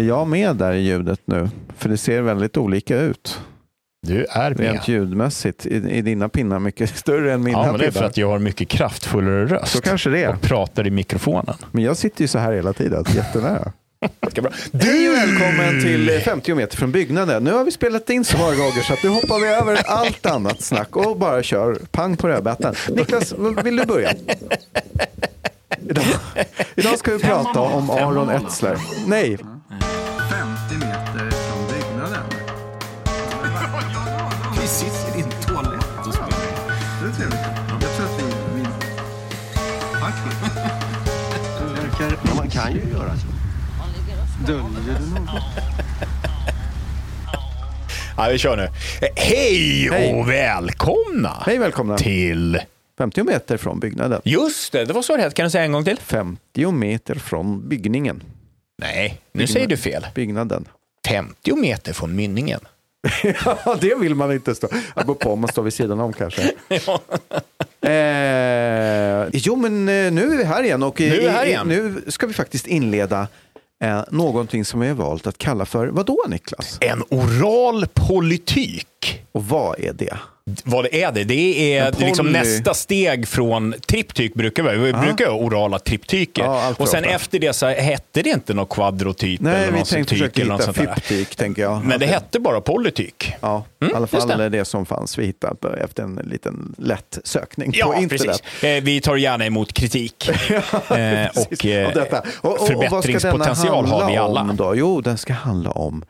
Är jag med där i ljudet nu? För det ser väldigt olika ut. Du är med. Rent ljudmässigt. I, I dina pinnar mycket större än mina Ja, men det är pinnar. för att jag har mycket kraftfullare röst. Så kanske det är. Och pratar i mikrofonen. Men jag sitter ju så här hela tiden, jättenära. Ska bra. Hej och välkommen till eh, 50 meter från byggnaden. Nu har vi spelat in så många gånger så att nu hoppar vi över allt annat snack och bara kör pang på rödbetan. Niklas, vill du börja? Idag, idag ska vi prata om Aron Etzler. Nej. Ja, vi kör nu. Hej Hej. och välkomna Hej välkomna. till... 50 meter från byggnaden. Just det, det var så det hette. Kan du säga en gång till? 50 meter från byggningen. Nej, nu säger du fel. Byggnaden. 50 meter från mynningen. Ja, det vill man inte stå. Jag går på om man står vid sidan om kanske. Eh, jo, men eh, nu är vi här igen och i- Nu är vi här i- igen. nu ska vi faktiskt inleda eh, någonting som vi har valt att kalla för, vad då Niklas? En oral politik. Och vad är det? Vad det är det? Det är liksom nästa steg från triptyk brukar vi, vi brukar ha orala triptyker. Ja, och sen ofta. efter det så hette det inte något kvadrotyp Nej, eller någon tänkte försöka eller något hitta sånt där. fiptik, tänker jag. Men det hette bara polityk. Ja, i alla Mm, fall det. det. som fanns. Vi hittade efter en liten lätt sökning Ja, på internet. precis. Eh, Vi tar gärna emot kritik. Eh, och eh. Och- och- och vad ska denna förbättringspotential har vi alla. Då? Jo, den ska handla om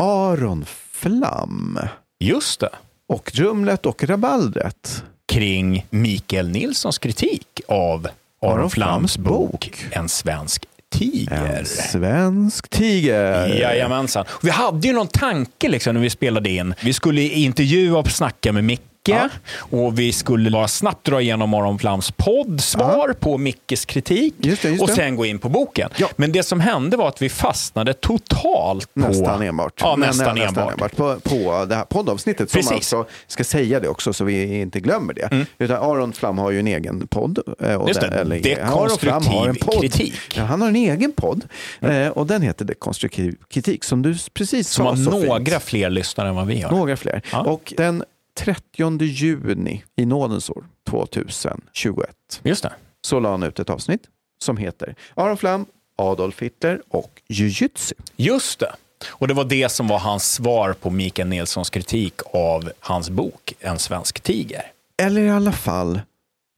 Aron Flam Just det. Och Drumlet och Rabaldret. Kring Mikael Nilssons kritik av Aron Flams bok. En svensk tiger. En svensk tiger. Jajamensan. Vi hade ju någon tanke liksom när vi spelade in. Vi skulle intervjua och snacka med Micke. Ja. Och vi skulle bara snabbt dra igenom Aron Flams podd, svar på Mickes kritik Just det, just och sen gå in på boken. Men det som hände var att vi fastnade totalt på... Nästan enbart. Ja, Men, nästan eh, enbart. På, på det här poddavsnittet. Som Precis. alltså, ska säga det också så vi inte glömmer det. Utan Aron Flam har ju en egen podd. eh, Och Just det, eller, dekonstruktiv Aron Flam har en podd. kritik. Ja, han har en egen podd. eh, Och den heter Dekonstruktiv kritik. Som du precis Som sa har så några fint. fler lyssnare än vad vi har. Några fler. Ja. Och den 30 juni i nådens år 2021 Just det. så la han ut ett avsnitt som heter Aron Flam, Adolf Hitler och jujutsu. Just det. Och det var det som var hans svar på Mikael Nilssons kritik av hans bok En svensk tiger. Eller i alla fall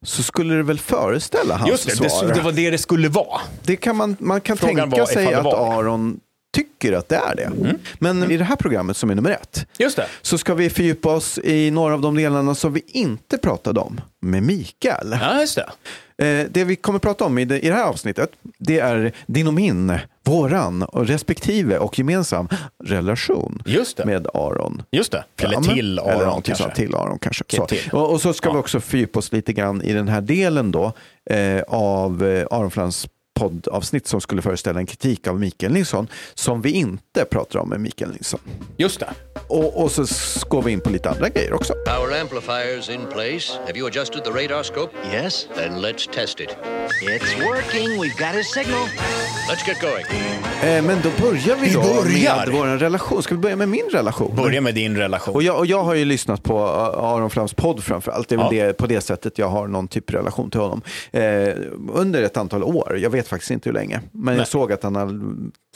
så skulle det väl föreställa hans Just det, svar. det, det var det det skulle vara. Det kan man, man kan Frågan tänka sig att. Aron tycker att det är det. Mm. Men i det här programmet som är nummer ett Just det. så ska vi fördjupa oss i några av de delarna som vi inte pratade om med Mikael. Ja, just det. Eh, Det vi kommer prata om i det, i det här avsnittet det är din och min, våran och respektive och gemensam relation med Aron. Just det. Eller Flam. till Eller Aron någonting kanske. till Aron kanske. Så. Och, och så ska Ja. vi också fördjupa oss lite grann i den här delen då eh, av eh, Aron Flams poddavsnitt som skulle föreställa en kritik av Mikael Nilsson som vi inte pratar om med Mikael Nilsson. Just det. Och, och så går vi in på lite andra grejer också. Power amplifiers in place. Have you adjusted the radar scope? Yes, Then let's test it. it's working. We've got his signal. Let's get going. Eh, men då börjar vi, Vi då börjar. med vår relation. Ska vi börja med min relation? Börja med din relation. Och jag, och jag har ju lyssnat på uh, Aron Flams podd framför allt. Det är väl Ja. det, på det sättet jag har någon typ av relation till honom. Eh, under ett antal år, jag vet faktiskt inte hur länge. Men Nej. jag såg att han har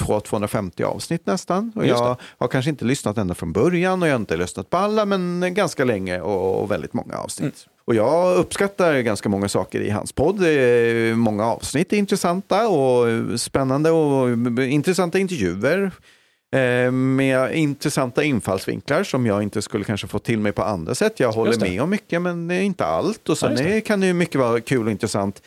två- 250 avsnitt nästan. Och Just jag har kanske inte lyssnat ända från början och jag har inte lyssnat på alla, men ganska länge och, och väldigt många avsnitt. Mm. Och jag uppskattar ganska många saker i hans podd. Många avsnitt är intressanta och spännande och intressanta intervjuer. Eh, med intressanta infallsvinklar som jag inte skulle kanske få till mig på andra sätt. Jag håller med om mycket men det är inte allt. Och Ja, sen just det. kan det ju mycket vara kul och intressant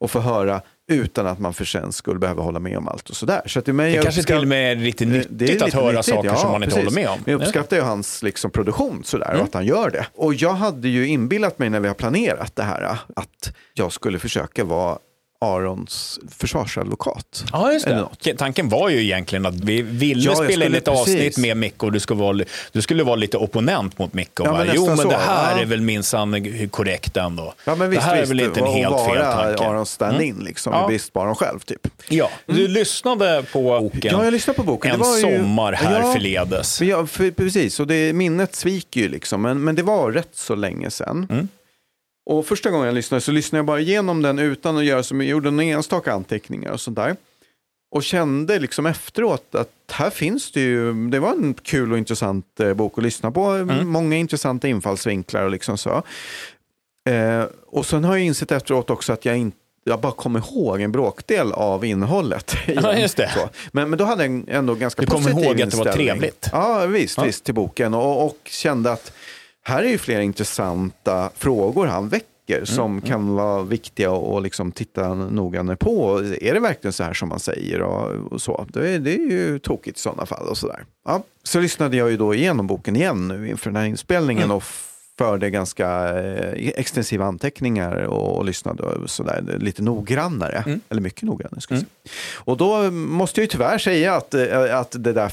att få höra utan att man för sen skulle behöva hålla med om allt och sådär. Så att det, mig, det kanske till och med är lite Eh, nyttigt det är att lite höra nyttigt, saker ja, som man inte precis. håller med om. Men jag uppskattar ju hans liksom, produktion sådär och att han gör det. Och jag hade ju inbillat mig när vi har planerat det här att jag skulle försöka vara Arons försvarsadvokat. Ja, just det. något. Tanken var ju egentligen att vi ville Ja, jag spela in ett avsnitt precis. med Micke och du skulle vara, du skulle vara lite opponent mot Micke. Ja, men jo, men så, det här ja. är väl minsann korrekt ändå. Ja, men visst, det här visst. är väl inte en helt fel tanke. Mm. Arons stand-in, liksom, Ja. i brist på Aron själv. Typ. Ja, du lyssnade på boken Ja, jag lyssnade på boken. En Det var ju- sommar här Ja. förledes. För jag, för, precis, och det, minnet sviker ju liksom. Men, men det var rätt så länge sedan. Mm. Och första gången jag lyssnade så lyssnade jag bara igenom den utan att göra mycket. Jag gjorde några enstaka anteckningar och sånt där. Och kände liksom efteråt att här finns det ju, det var en kul och intressant eh, bok att lyssna på. Mm. Många intressanta infallsvinklar och liksom så. Eh, och sen har jag insett efteråt också att jag inte jag bara kommer ihåg en bråkdel av innehållet. Ja, just det. Så. Men, men då hade jag ändå ganska Du positiv ihåg att det var inställning. trevligt? Ja, visst, Ja. visst till boken. Och, och kände att här är ju flera intressanta frågor han väcker Mm, som kan vara viktiga att liksom titta noggrannare på. Är det verkligen så här som man säger? Och, och så. Det, är, det är ju tokigt i sådana fall. Och så, där. Ja. så lyssnade jag ju då igenom boken igen nu inför den här inspelningen Mm. och förde ganska eh, extensiva anteckningar och, och lyssnade och sådär, lite noggrannare. Mm. Eller mycket noggrannare. Ska jag säga. Och då måste jag ju tyvärr säga att, eh, att det där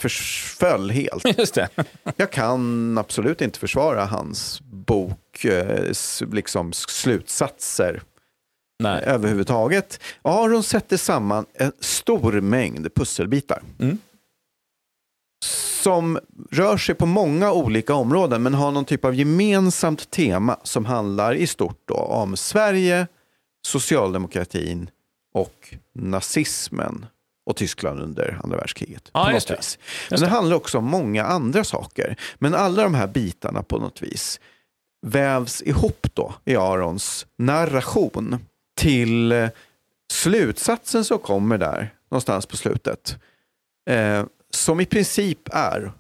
föll helt. Just det. Jag kan absolut inte försvara hans bok, eh, liksom slutsatser Nej. överhuvudtaget. Aron sätter samman en stor mängd pusselbitar. Mm. Som rör sig på många olika områden men har någon typ av gemensamt tema som handlar i stort då om Sverige, socialdemokratin och nazismen och Tyskland under andra världskriget. Ja, just det. vis. Men det. handlar också om många andra saker. Men alla de här bitarna på något vis vävs ihop då i Arons narration till eh, slutsatsen som kommer där någonstans på slutet. Eh, som i princip är,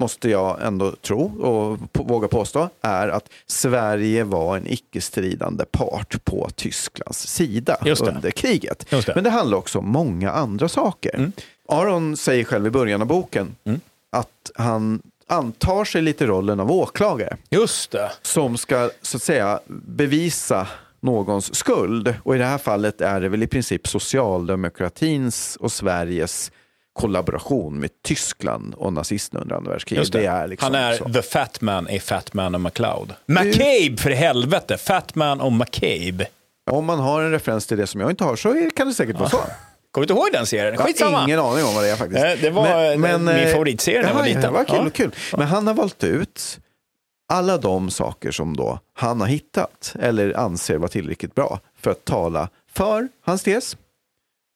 måste jag ändå tro och på, våga påstå, är att Sverige var en icke-stridande part på Tysklands sida under kriget. Det. Men det handlar också om många andra saker. Mm. Aron säger själv i början av boken Mm. att han antar sig lite rollen av åklagare Just det. som ska så att säga bevisa någons skuld. Och i det här fallet är det väl i princip socialdemokratins och Sveriges kollaboration med Tyskland och nazisterna under andra världskriget. Det. Det är liksom Han är så. the fat man i Fat Man och McCloud. McCabe för helvete! Fat Man och McCabe. Om man har en referens till det som jag inte har så kan det säkert vara så. Kommer du inte ihåg den serien? Jag Skitsamma. har ingen aning om vad det är faktiskt. Det var, eh, min eh, favoritserie när jag var liten. Det var kul, Ja. kul. Men han har valt ut alla de saker som då han har hittat eller anser vara tillräckligt bra för att tala för hans tes.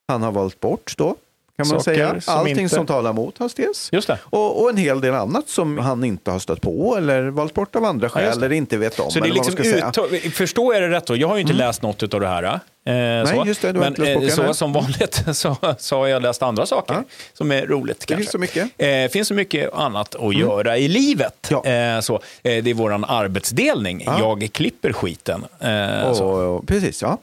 Han har valt bort då, kan man Saker säga, som allting inte- som talar mot hans tes. Just det. Och, och en hel del annat som han inte har stött på eller valt bort av andra skäl det. eller inte vet om. Så det är liksom uttag, förstår jag det rätt då? Jag har ju inte läst något av det här. Eh, så. just det, du har Men inte läst eh, boken, så nej. som vanligt så, så har jag läst andra saker Ja. som är roligt. Det kanske. finns så mycket. Eh, finns så mycket annat att göra i livet. Ja. Eh, så, eh, det är vår arbetsdelning. Ja. Jag klipper skiten. Och, precis, ja.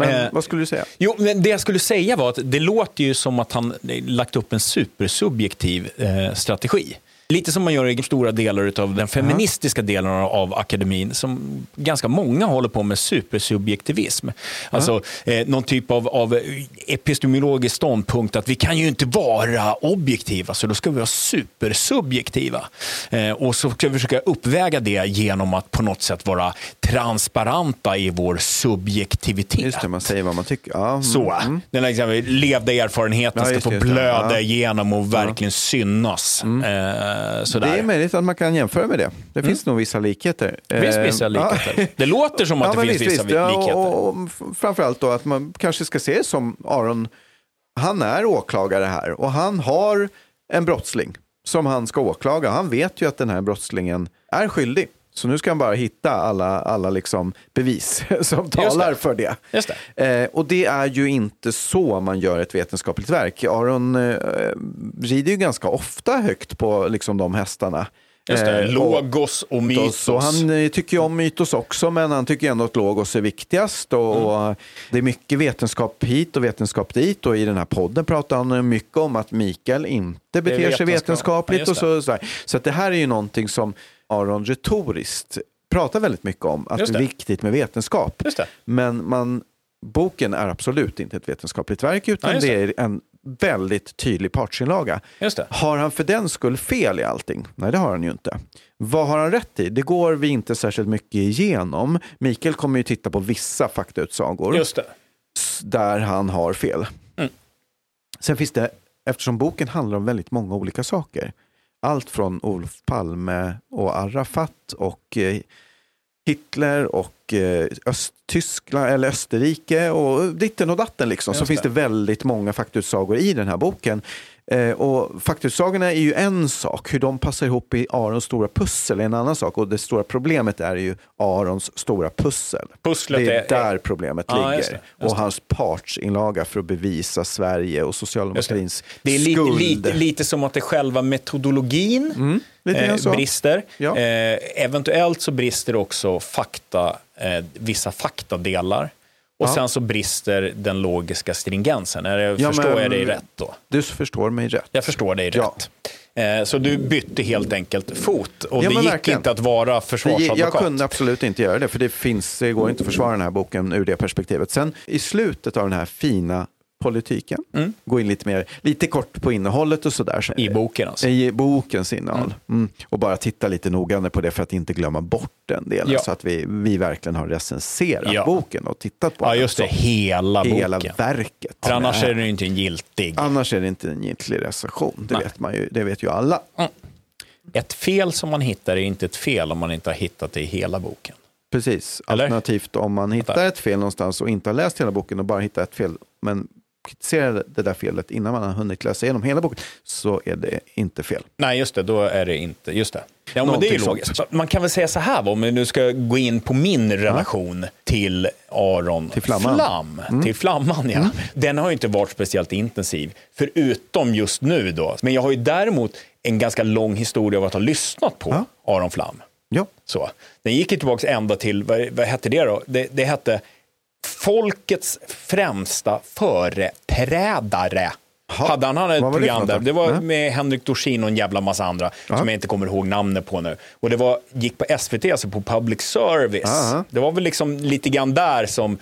Men Eh, vad skulle du säga? Jo, men det jag skulle säga var att det låter ju som att han lagt upp en supersubjektiv eh, strategi. Lite som man gör i stora delar av den feministiska delen av akademin som ganska många håller på med supersubjektivism. Alltså eh, någon typ av, av epistemologisk ståndpunkt att vi kan ju inte vara objektiva så då ska vi vara supersubjektiva. Eh, och så ska vi försöka uppväga det genom att på något sätt vara transparenta i vår subjektivitet. Just det, man säger vad man tycker. Ja, mm, Så, mm. den liksom levda erfarenheten Ja, ska få blöda Ja. igenom och verkligen synas. Eh, sådär. Det är möjligt att man kan jämföra med det. Det finns nog vissa likheter. Det finns Eh, vissa ja. likheter. Det låter som att Ja, det finns visst, vissa visst. Ja, likheter. och, och f- framförallt då att man kanske ska se det som Aron, han är åklagare här och han har en brottsling som han ska åklaga. Han vet ju att den här brottslingen är skyldig. Så nu ska han bara hitta alla, alla liksom bevis som talar för det. Just det. Eh, och det är ju inte så man gör ett vetenskapligt verk. Aron eh, rider ju ganska ofta högt på liksom, de hästarna. Just det. Eh, och- Logos och mytos. så han eh, tycker ju om mytos också, men han tycker ändå att logos är viktigast. Och, Mm. och det är mycket vetenskap hit och vetenskap dit. Och i den här podden pratar han mycket om att Mikael inte beter sig vetenskap. Ja, vetenskapligt. just och så, så, så att det här är ju någonting som Aron retoriskt pratar väldigt mycket om. Att det Just är det. viktigt med vetenskap. Det. Men man boken är absolut inte ett vetenskapligt verk utan Ja, det det. är en väldigt tydlig partsinlaga. Det. Har han för den skull fel i allting? Nej, det har han ju inte. Vad har han rätt i? Det går vi inte särskilt mycket igenom. Mikael kommer ju titta på vissa faktautsagor det. där han har fel. Mm. Sen finns det, eftersom boken handlar om väldigt många olika saker, allt från Olof Palme och Arafat och eh, Hitler och eh, Östtyskland eller Österrike och ditten och datten liksom, så finns det. väldigt många faktautsagor i den här boken. Eh, och faktautsagorna är ju en sak, hur de passar ihop i Arons stora pussel är en annan sak. Och det stora problemet är ju Arons stora pussel. Pusslet det är, är- där problemet Ja, ligger. just det, just och hans partsinlaga för att bevisa Sverige och socialdemokratins Det är lite, skuld. lite, lite som att det själva metodologin grann eh, brister. Ja. Eh, eventuellt så brister också fakta, eh, vissa faktadelar. Och Ja. sen så brister den logiska stringensen. Är det, Ja, förstår men- jag dig rätt då? Du förstår mig rätt. Jag förstår dig Ja. rätt. Eh, så du bytte helt enkelt fot och Ja, det gick verkligen. inte att vara försvarsadvokat. jag kunde absolut inte göra det, för det, finns, det går inte att försvara den här boken ur det perspektivet. Sen i slutet av den här fina politiken, gå in lite mer, lite kort på innehållet och sådär. Så- Mm. I boken alltså. I bokens innehåll. Mm. Och bara titta lite noggrannare på det för att inte glömma bort den delen. Ja. Så att vi, vi verkligen har recenserat Ja. boken och tittat på Ja, den. just det. Hela, Hela boken. verket. För annars är ju inte en giltig. Annars är det inte en giltig recension. Det Nej. vet, man ju, det vet ju alla. Ett fel som man hittar är inte ett fel om man inte har hittat det i hela boken. Precis. Eller? Alternativt om man hittar ett fel någonstans och inte har läst hela boken och bara hittar ett fel, men kritiserar det där felet innan man har hunnit läsa igenom hela boken, så är det inte fel. Nej, just det. Då är det inte. Just det. Ja, men det är ju logiskt. Så man kan väl säga så här, om vi nu ska gå in på min relation till Aron Till Flamman. Flam. Mm. Till Flamman, ja. Den har ju inte varit speciellt intensiv, förutom just nu då. Men jag har ju däremot en ganska lång historia av att ha lyssnat på Ja. Aron Flam. Ja, Så. Den gick ju tillbaka ända till, vad, vad hette det då? Det, det hette Folkets främsta företrädare. Jaha. Hade han hade ett program där. Det var Ja. med Henrik Dorsin och en jävla massa andra Ja. som jag inte kommer ihåg namnet på nu. Och det var, gick på SVT, alltså på public service. Ja. Det var väl liksom lite grann där som,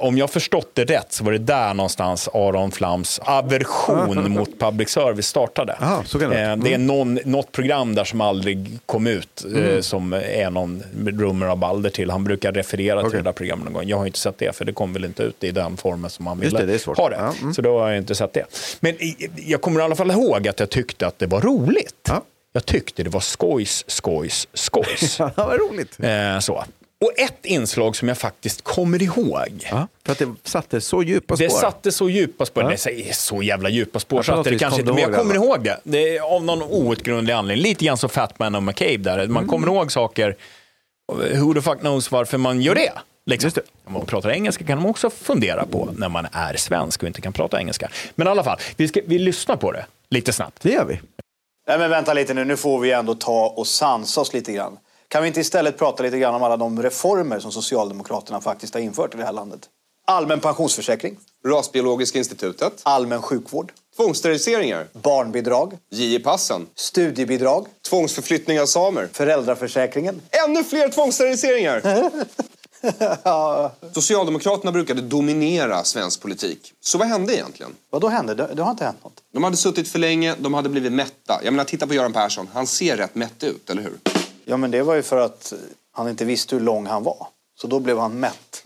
om jag förstått det rätt, så var det där någonstans Aron Flams aversion mot public service startade. Aha, så kan det. Eh, det är någon, något program där som aldrig kom ut, Mm. eh, som är någon rummer av Balder till. Han brukar referera till Okej. det där programmet någon gång. Jag har inte sett det, för det kom väl inte ut i den formen som han ville det, det ha det. Ja, mm. Så då har jag inte sett det. Men jag kommer i alla fall ihåg att jag tyckte att det var roligt. Ja. Jag tyckte det var skojs, skojs, skojs. vad roligt. eh, så. Och ett inslag som jag faktiskt kommer ihåg. Ja, för att det satte så djupa spår. Det satte så djupa spår, Ja. säg så jävla djupa spår Ja, på så att det kanske inte, men jag det kommer ihåg det. det är av någon outgrundlig anledning. Lite grann som Fatman och McCabe där. Man kommer ihåg saker, who the fuck knows varför man gör det. Liksom. Just det. Om man pratar engelska kan man också fundera på när man är svensk och inte kan prata engelska. Men i alla fall, vi, ska, vi lyssnar på det lite snabbt. Det gör vi. Nej men vänta lite nu, nu får vi ändå ta och sansa oss lite grann. Kan vi inte istället prata lite grann om alla de reformer som Socialdemokraterna faktiskt har infört i det här landet? Allmän pensionsförsäkring, Rasbiologiska institutet, allmän sjukvård, tvångssteriliseringar, barnbidrag, JI-passen, studiebidrag, tvångsförflyttning av samer, föräldraförsäkringen. ännu fler tvångssteriliseringar. Socialdemokraterna brukade dominera svensk politik. Så vad hände egentligen? Vad då hände? Det, det har inte hänt något. De hade suttit för länge, de hade blivit mätta. Jag menar, titta på Göran Persson. Han ser rätt mätt ut, eller hur? Ja men det var ju för att han inte visste hur lång han var. Så då blev han mätt.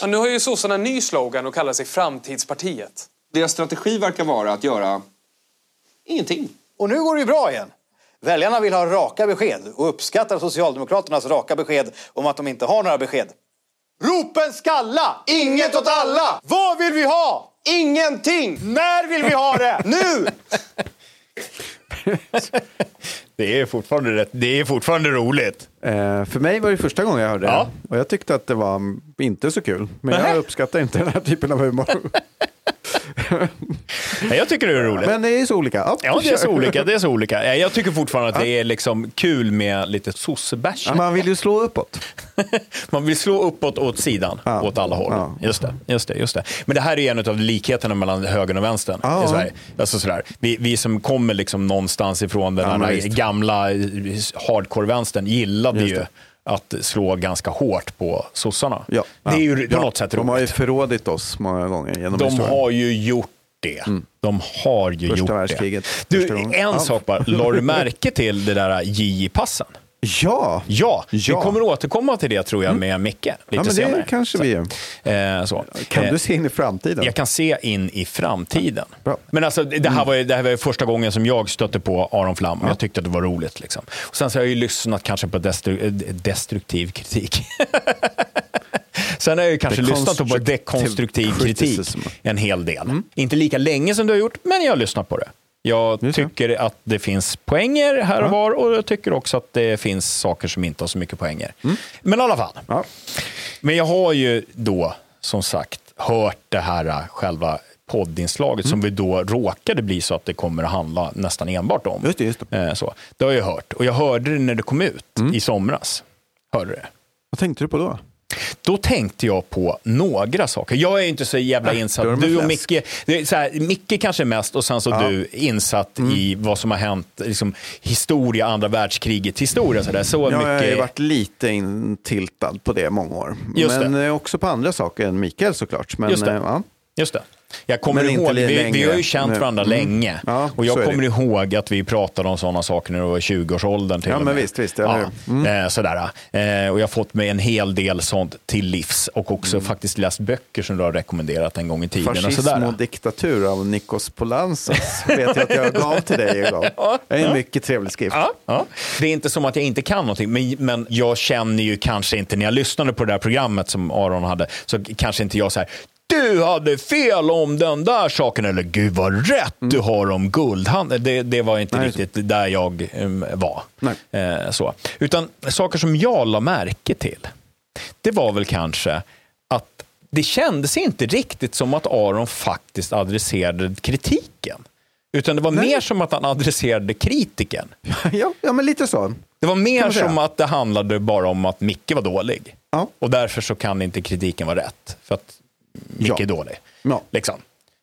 Ja, nu har ju sossarna en ny slogan och kallar sig Framtidspartiet. Deras strategi verkar vara att göra ingenting. Och nu går det ju bra igen. Väljarna vill ha raka besked och uppskattar Socialdemokraternas raka besked om att de inte har några besked. Ropen skalla! Inget åt alla! Vad vill vi ha? Ingenting! När vill vi ha det? Nu! Det är fortfarande, rätt, det är fortfarande roligt. Eh, för mig var det första gången jag hörde Ja. det. Och jag tyckte att det var inte så kul. Men jag uppskattar inte den här typen av humor. Ja, jag tycker det är roligt. Men det är så olika. Ja, det är så olika. Det är så olika. Ja, Jag tycker fortfarande att det är liksom kul med lite sossebärs. Ja, Man vill ju slå uppåt. Man vill slå uppåt åt sidan, Ja. åt alla håll. Ja. Just, det, just, det, just det. Men det här är en av likheterna mellan högern och vänstern Ja. i Sverige. Alltså sådär. Vi, vi som kommer liksom någonstans ifrån den Ja, gamla eh, hardcore-vänstern gillade ju det. Att slå ganska hårt på sossarna. Ja. Det är ju på Ja, något sätt De har ju roligt. förrådit oss många gånger genom De historien. har ju gjort det. De har ju Första gjort det. Du, gången. en Ja. sak bara. Lade du märke till det där J-passen? Ja, Ja, Ja. vi kommer återkomma till det tror jag med Micke lite ja men senare. det kanske vi gör. Eh, så. Kan Eh, du se in i framtiden? Jag kan se in i framtiden. Bra. Men alltså, det, här var, ju- det här var första gången som jag stötte på Aron Flam och jag tyckte att det var roligt. Liksom. Och sen så har jag ju lyssnat kanske på destru- eh, destruktiv kritik. sen har jag ju kanske lyssnat på dekonstruktiv kritik en hel del. Inte lika länge som du har gjort, men jag har lyssnat på det. Jag tycker att det finns poänger här och var och jag tycker också att det finns saker som inte har så mycket poänger. Men i alla fall. Ja. Men jag har ju då, som sagt, hört det här äh, själva poddinslaget som vi då råkade bli så att det kommer att handla nästan enbart om. Just det, just det. Eh, Så. det har jag hört. Och jag hörde det när det kom ut i somras. Hörde det? Vad tänkte du på då? Då tänkte jag på några saker. Jag är inte så jävla insatt. Du och. Micke, så här, Micke kanske mest och sen så du insatt Mm. i vad som har hänt, liksom, historia, andra världskriget historia. Så, där. så Jag har ju mycket... varit lite intiltad på det många år. Just men det. eh, också på andra saker än Mikael såklart. Men, Just det. eh, Ja. Just det. Jag kommer Men ihåg, vi, vi har ju känt varandra Mm. länge. Ja, och jag kommer det. ihåg att vi pratade om sådana saker när du var i 20-årsåldern. Till Ja, och men visst, visst, ja. eh, sådär. Eh, och jag har fått mig en hel del sånt till livs och också faktiskt läst böcker som du har rekommenderat en gång i tiden. Och Mm. Fascism sådär. och diktatur av Nikos Polanzas vet jag att jag gav till dig gång. Det är en mycket trevlig skrift. Ja. Det är inte som att jag inte kan någonting, men, men jag känner ju kanske inte, när jag lyssnade på det där programmet som Aron hade, så kanske inte jag så här, du hade fel om den där saken, eller gud vad rätt du har om guldhandel. Det, det var inte Nej, riktigt där jag em, var. Nej. Eh, så. Utan saker som jag la märke till, det var väl kanske att det kändes inte riktigt som att Aron faktiskt adresserade kritiken. Utan det var mer som att han adresserade kritiken. Ja, ja, men lite så. Det var mer som att det handlade bara om att Micke var dålig. Ja. Och därför så kan inte kritiken vara rätt. För att Micke Ja. dålig. Ja. Liksom.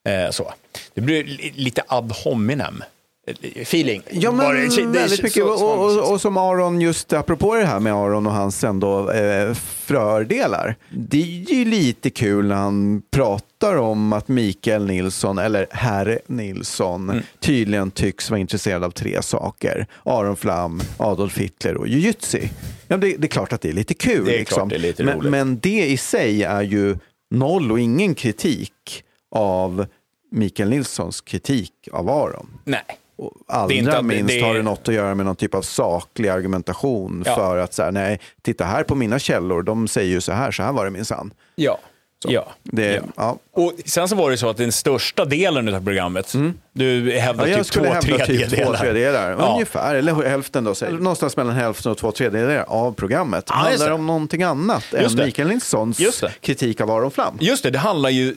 Eh, så. Det blir li- lite ad hominem eh, feeling. Ja, men det- det- väldigt mycket. så- Och, och, och som Aron, just apropå det här med Aron och hans ändå eh, fördelar. Det är ju lite kul när han pratar om att Mikael Nilsson, eller herr Nilsson, Mm. tydligen tycks vara intresserad av tre saker. Aron Flam, Adolf Hitler och jujutsu. Ja, det, det är klart att det är lite kul. Det liksom. klart det är lite men, men det i sig är ju noll och ingen kritik av Mikael Nilssons kritik av Aron. Nej. Och allra att det- minst det- har det något att göra med någon typ av saklig argumentation Ja. för att så här, nej, titta här på mina källor, de säger ju så här, så här var det minsann. Ja. Ja. Det, ja. ja. Och sen så var det så att den största delen av programmet, du hävdar Ja, jag typ två hävda typ två tredjedelar. tredjedelar, Ja. ungefär, eller hälften då, någonstans mellan hälften och två tredjedelar av programmet. Ja, handlar det. om någonting annat Just än det. Mikael Nilssons kritik av Aron Flam. Just det, det handlar ju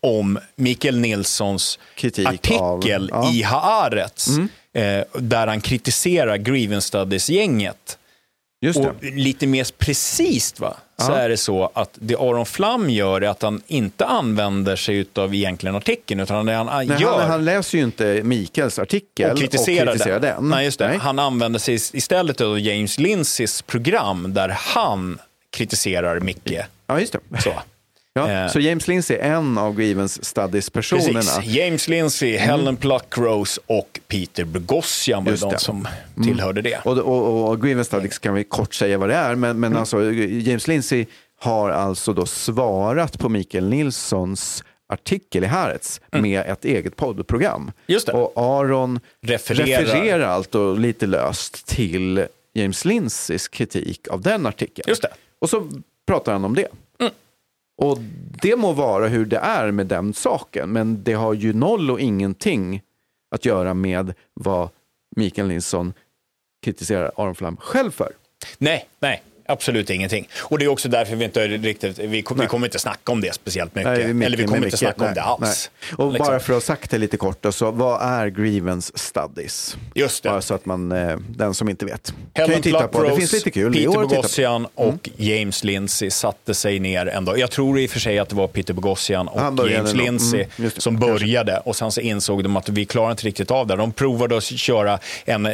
om Mikael Nilssons Kritik artikel av- ja. Mm. i Haaretz. Eh, där han kritiserar Grievance Studies-gänget. Just Och det. lite mer precis va, så är det så att det Aron Flam gör är att han inte använder sig av egentligen artikeln, utan det han Nej, gör han, han läser ju inte Mikaels artikel och kritiserar, den. Nej, just det. Nej. Han använder sig istället av James Lindsays program där han kritiserar Micke. Ja, just det. Så. Ja, Eh. Så James Lindsay är en av Grievance Studies-personerna. Precis. James Lindsay, Helen Pluckrose och Peter Boghossian var Mm. Just de det. som tillhörde det. Och, och, och Grievance Studies kan vi kort säga vad det är, men, Mm. men alltså, James Lindsay har alltså då svarat på Mikael Nilssons artikel i Haaretz med ett eget poddprogram. Mm. Just det. Och Aron Refererar. refererar alltså lite löst till James Lindsays kritik av den artikeln. Just det. Och så pratar han om det. Och det må vara hur det är med den saken, men det har ju noll och ingenting att göra med vad Mikael Nilsson kritiserar Aron Flam själv för. Nej, nej. Absolut ingenting. Och det är också därför vi inte riktigt, vi, kom, vi kommer inte snacka om det speciellt mycket. Nej, mycket Eller vi kommer med inte mycket. snacka om Nej, det alls. nej. Och Liksom. bara för att ha sagt det lite kort, då, så vad är Grievance Studies? Just det. Bara så att man, eh, den som inte vet, kan Helen titta på. Det finns lite kul Peter titta på. Mm. Och James Lindsay satte sig ner en dag. Jag tror i och för sig att det var Peter Boghossian och James nog. Lindsay Mm, som började och sen så insåg de att vi klarar inte riktigt av det. De provade att köra en eh,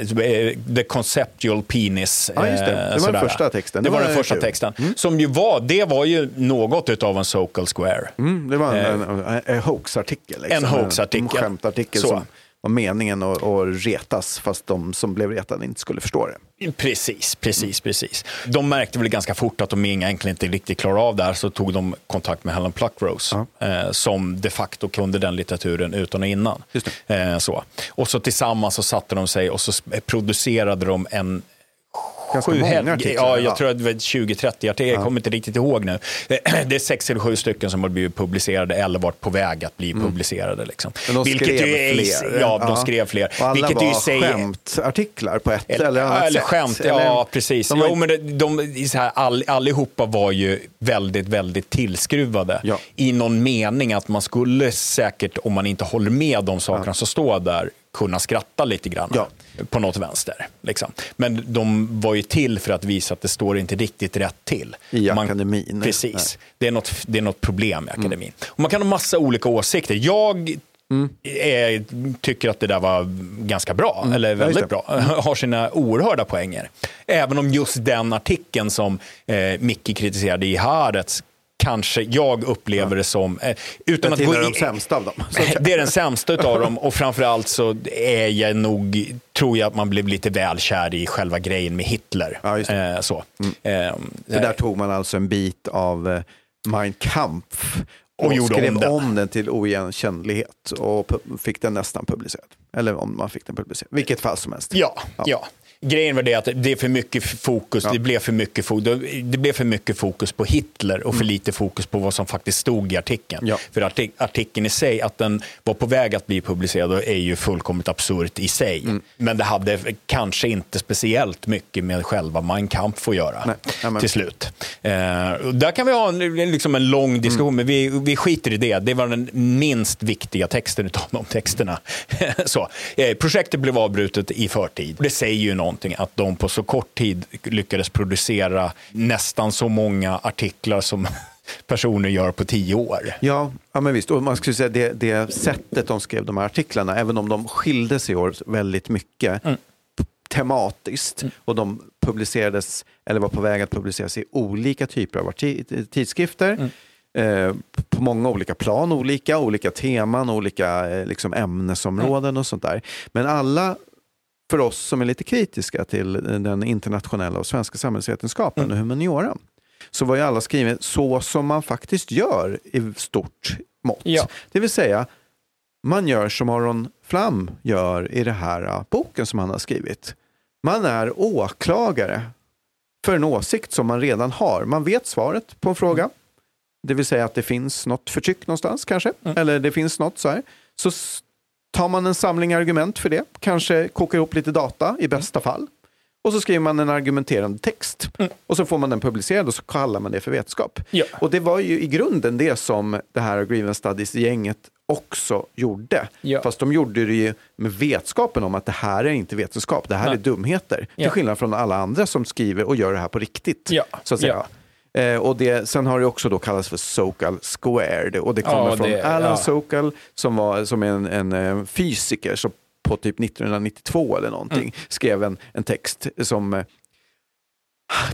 The Conceptual Penis. Ja, just det. eh, Det var den första texten. Texten. Det var den första kul. texten. Som ju var, det var ju något utav en Sokal Square. Mm, det var en, en, en, en hoax-artikel. Liksom. En hoax-artikel. En skämtartikel Så. som var meningen att, att retas, fast de som blev retade inte skulle förstå det. Precis, precis, precis. De märkte väl ganska fort att de egentligen inte riktigt klarade av det här, så tog de kontakt med Helen Pluckrose, eh, som de facto kunde den litteraturen utan och innan. Eh, så. Och så tillsammans så satte de sig och så sp- producerade de en Ganska sju många artiklar. Ja, jag Ja. tror att det var 20-30 artiklar. Jag kommer inte riktigt ihåg nu. Det är sex eller sju stycken som har blivit publicerade eller varit på väg att bli publicerade. Liksom. Men de skrev ju fler. Ja, de skrev fler. Och alla Vilket var ju är- skämtartiklar på ett eller, eller, annat eller sätt. skämt, Eller- ja precis. de var jo, men det, de, så här, all, allihopa var ju väldigt, väldigt tillskruvade. Ja. I någon mening att man skulle säkert, om man inte håller med de sakerna som står där, kunna skratta lite grann. Ja. På något vänster. Liksom. Men de var ju till för att visa att det står inte riktigt rätt till. I akademin. Precis. Det är, något, det är något problem i akademin. Och man kan ha massa olika åsikter. Jag är, tycker att det där var ganska bra, eller Mm. Ja, just väldigt bra. Har sina oerhörda poänger. Även om just den artikeln som eh, Micke kritiserade i Haaretz kanske jag upplever det som... Eh, utan Det att gå in, de sämsta av dem. så det är den sämsta av dem och framförallt så är jag nog, tror jag att man blev lite väl kär i själva grejen med Hitler. Ja, just det. Mm. Eh, så. Eh, Det där tog man alltså en bit av eh, Mein Kampf och, Och gjorde skrev om den. om den till oigenkännlighet och fick den nästan publicerad. Eller om man fick den publicerad. Vilket fall som helst. Ja, ja. Grejen var det att det är för mycket fokus, det, blev för mycket fokus det blev för mycket fokus på Hitler och för lite fokus på vad som faktiskt stod i artikeln. Mm. Ja. För artik artikeln i sig, att den var på väg att bli publicerad är ju fullkomligt absurt i sig. Mm. Men det hade kanske inte speciellt mycket med själva Mein Kampf att göra Nej. Ja, till slut. Eh, där kan vi ha en, liksom en lång diskussion, men vi, vi skiter i det. Det var den minst viktiga texten av de texterna. så, eh, projektet blev avbrutet i förtid. Det säger ju någonting att de på så kort tid lyckades producera nästan så många artiklar som personer gör på tio år. Ja, ja men visst. Och man skulle säga det, det sättet de skrev de här artiklarna, även om de skilde sig åt väldigt mycket Mm. tematiskt och de publicerades, eller var på väg att publiceras i olika typer av tidskrifter. Mm. Eh, på många olika plan, olika, olika teman, olika eh, liksom ämnesområden och sånt där. Men alla för oss som är lite kritiska till den internationella och svenska samhällsvetenskapen Mm. och humanioran så var ju alla skrivet så som man faktiskt gör i stort mått. Ja. Det vill säga, man gör som Aron Flam gör i den här uh, boken som han har skrivit. Man är åklagare för en åsikt som man redan har. Man vet svaret på en fråga. Det vill säga att det finns något förtryck någonstans kanske. Eller det finns något så här. Så tar man en samling argument för det. Kanske kokar ihop lite data i bästa fall. Och så skriver man en argumenterande text. Och så får man den publicerad och så kallar man det för vetenskap. Ja. Och det var ju i grunden det som det här Grievance Studies-gänget också gjorde. Ja. Fast de gjorde det ju med vetskapen om att det här är inte vetenskap, det här Nej. är dumheter. Till Ja. skillnad från alla andra som skriver och gör det här på riktigt. Ja. Så att säga. Eh, och det, sen har det också då kallats för Sokal Squared och det kommer Ja, från det- Alan ja. Sokal som, var, som är en, en eh, fysiker som på typ 1992 eller någonting Mm. skrev en, en text som eh,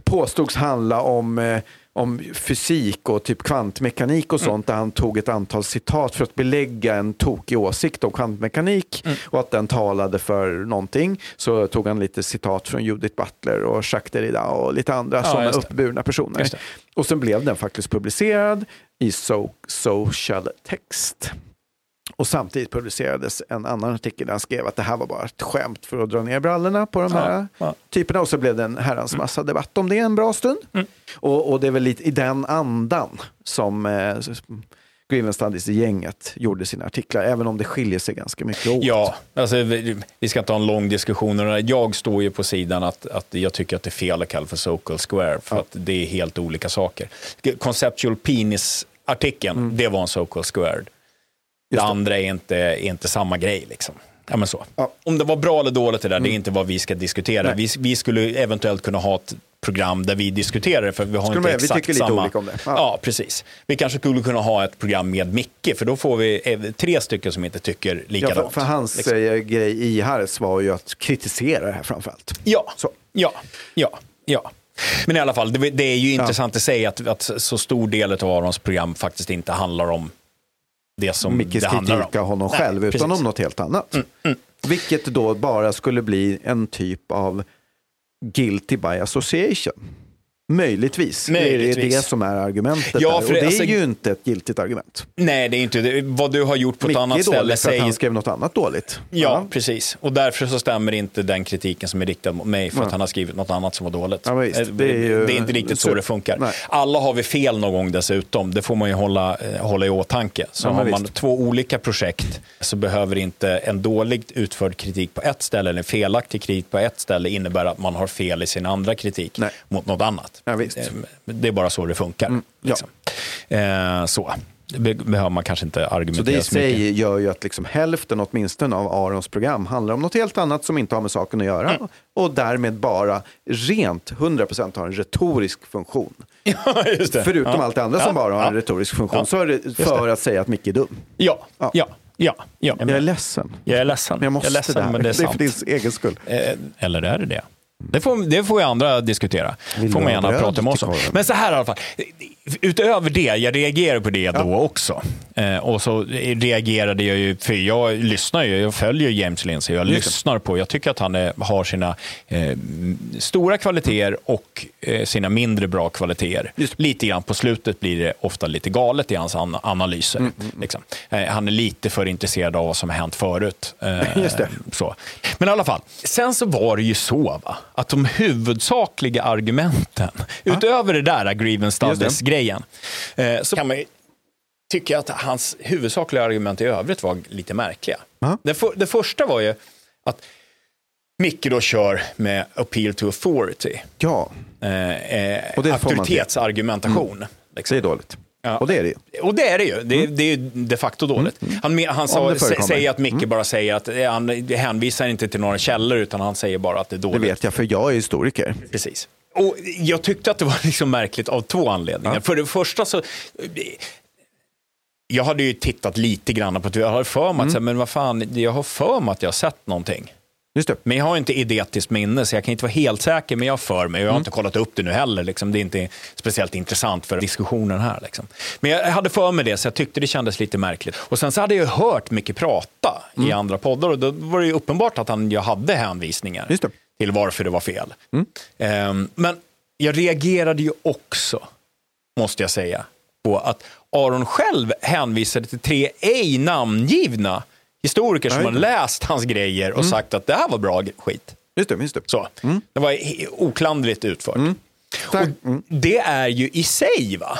påstods handla om, eh, om fysik och typ kvantmekanik och sånt där han tog ett antal citat för att belägga en tokig åsikt om kvantmekanik och att den talade för någonting. Så tog han lite citat från Judith Butler och Jacques Derrida och lite andra Ja, sådana uppburna personer. Och sen blev den faktiskt publicerad i so Social Text. Och samtidigt publicerades en annan artikel där han skrev att det här var bara ett skämt för att dra ner brallorna på de Ja, här ja. typerna. Och så blev det en herrans massa debatt om det en bra stund. Och, och det är väl lite i den andan som eh, Grievance Studies-gänget gjorde sina artiklar, även om det skiljer sig ganska mycket åt. Ja, alltså, vi, vi ska inte ha en lång diskussion. Jag står ju på sidan att, att jag tycker att det är fel att kalla för Sokal Square, för att det är helt olika saker. Conceptual Penis-artikeln, det var en Square. Det, andra är inte, är inte samma grej. Liksom. Ja, men så. Ja. Om det var bra eller dåligt det där, det är inte vad vi ska diskutera. Vi, vi skulle eventuellt kunna ha ett program där vi diskuterar det, för vi har Skulle inte vi exakt tycker lite samma. olika om det. Ja. Ja. precis. Vi kanske skulle kunna ha ett program med Micke, för då får vi eh, tre stycken som inte tycker Ja, likadant. för, för hans liksom. eh, grej i Harris var ju att kritisera det här framförallt. Ja, Så. ja, ja, ja. Men i alla fall, det, det är ju intressant i sig att, att så stor del av Arons program faktiskt inte handlar om det som Mickes det handlar om. av honom Nej, själv, utan precis. Mm, om något helt annat. Vilket då bara skulle bli en typ av guilty by association. Möjligtvis. Det är Möjligtvis. det som är argumentet. Ja, Och det är alltså- ju inte ett giltigt argument. Nej, det är inte det. Vad du har gjort på ett Micke annat är ställe att säger... han skrev något annat dåligt. Ja, precis. Och därför så stämmer inte den kritiken som är riktad mot mig för att han har skrivit något annat som var dåligt. Ja, Eh, det är ju- det är inte riktigt så det funkar. Nej. Alla har vi fel någon gång dessutom. Det får man ju hålla, eh, hålla i åtanke. Så Ja, har man visst. två olika projekt så behöver inte en dåligt utförd kritik på ett ställe eller en felaktig kritik på ett ställe innebära att man har fel i sin andra kritik Nej. mot något annat. Ja, Det är bara så det funkar. ja. liksom. eh, så. Det be- behöver man kanske inte Så argumentera det i så mycket. sig gör ju att liksom hälften åtminstone av Arons program handlar om något helt annat som inte har med saken att göra. Mm. Och därmed bara rent 100% har en retorisk funktion. Ja, just det. Förutom Ja. allt det andra Ja, som bara har ja. en retorisk funktion. Så är det för att säga att Micke är dum. Ja, Ja. ja, ja. ja. Jag är ledsen. Jag är ledsen. Men jag måste är ledsen, det här. men det är det är sant. för din egen skull. Eh, Eller är det det? Det får, det får ju andra diskutera. Vill får man gärna prata med oss om. Men så här i alla fall. Utöver det, jag reagerar på det då också. Eh, och så reagerade jag ju, för jag lyssnar ju, jag följer James Lindsay, jag lyssnar på, jag tycker att han är, har sina eh, stora kvaliteter och eh, sina mindre bra kvaliteter. Lite grann på slutet blir det ofta lite galet i hans an analyser. Liksom. Eh, han är lite för intresserad av vad som har hänt förut. Eh, Just det. så. Men i alla fall, sen så var det ju så va, att de huvudsakliga argumenten, utöver det där grievance studies-grejen, eh, så kan man ju tycka att hans huvudsakliga argument i övrigt var lite märkliga. Det, för, det första var ju att Micke då kör med appeal to authority, Ja, eh, eh, Och det auktoritetsargumentation. liksom. det är dåligt. Ja. Och det är det ju. Och det är det ju. Det, det är ju de facto dåligt. Han, me- han Om sa, det säger att Micke bara säger att eh, han hänvisar inte till några källor utan han säger bara att det är Det dåligt. vet jag, för jag är historiker. Precis. Och jag tyckte att det var liksom märkligt av två anledningar. För det första så... Jag hade ju tittat lite grann på det. Jag har för mig att, men vad fan, jag har för mig att jag har sett någonting. Just det. Men jag har inte idetiskt minne, så jag kan inte vara helt säker, men jag har för mig. Jag har inte kollat upp det nu heller. Liksom. Det är inte speciellt intressant för diskussionen här. Liksom. Men jag hade för mig det, så jag tyckte det kändes lite märkligt. Och sen så hade jag hört mycket prata i andra poddar och då var det ju uppenbart att han, jag hade hänvisningar Just det. Till varför det var fel. Ehm, men jag reagerade ju också, måste jag säga, på att Aron själv hänvisade till tre ej namngivna historiker som har läst hans grejer och sagt att det här var bra skit. Just det, just det. Så. Det var oklandrigt utfört. Tack. Och det är ju i sig va?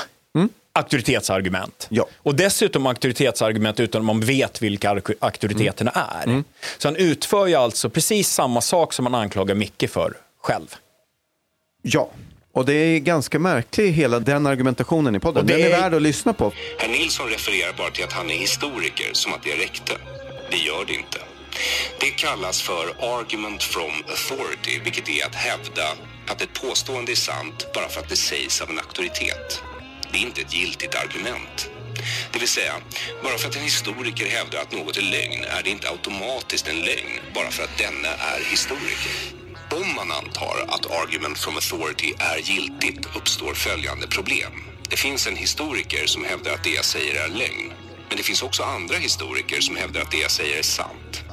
Auktoritetsargument. Ja. Och dessutom auktoritetsargument utan att man vet vilka auk- auktoriteterna är. Så han utför ju alltså precis samma sak som han anklagar Micke för själv. Ja, och det är ganska märklig hela den argumentationen i podden. Och det Den är är- värd att lyssna på. Herr Nilsson refererar bara till att han är historiker, som att det räckte. Det gör det inte. Det kallas för argument from authority, vilket är att hävda att ett påstående är sant bara för att det sägs av en auktoritet. Det är inte ett giltigt argument. Det vill säga, bara för att en historiker hävdar att något är lögn är det inte automatiskt en lögn bara för att denna är historiker. Om man antar att argument from authority är giltigt uppstår följande problem. Det finns en historiker som hävdar att det jag säger är lögn. Men det finns också andra historiker som hävdar att det jag säger är sant.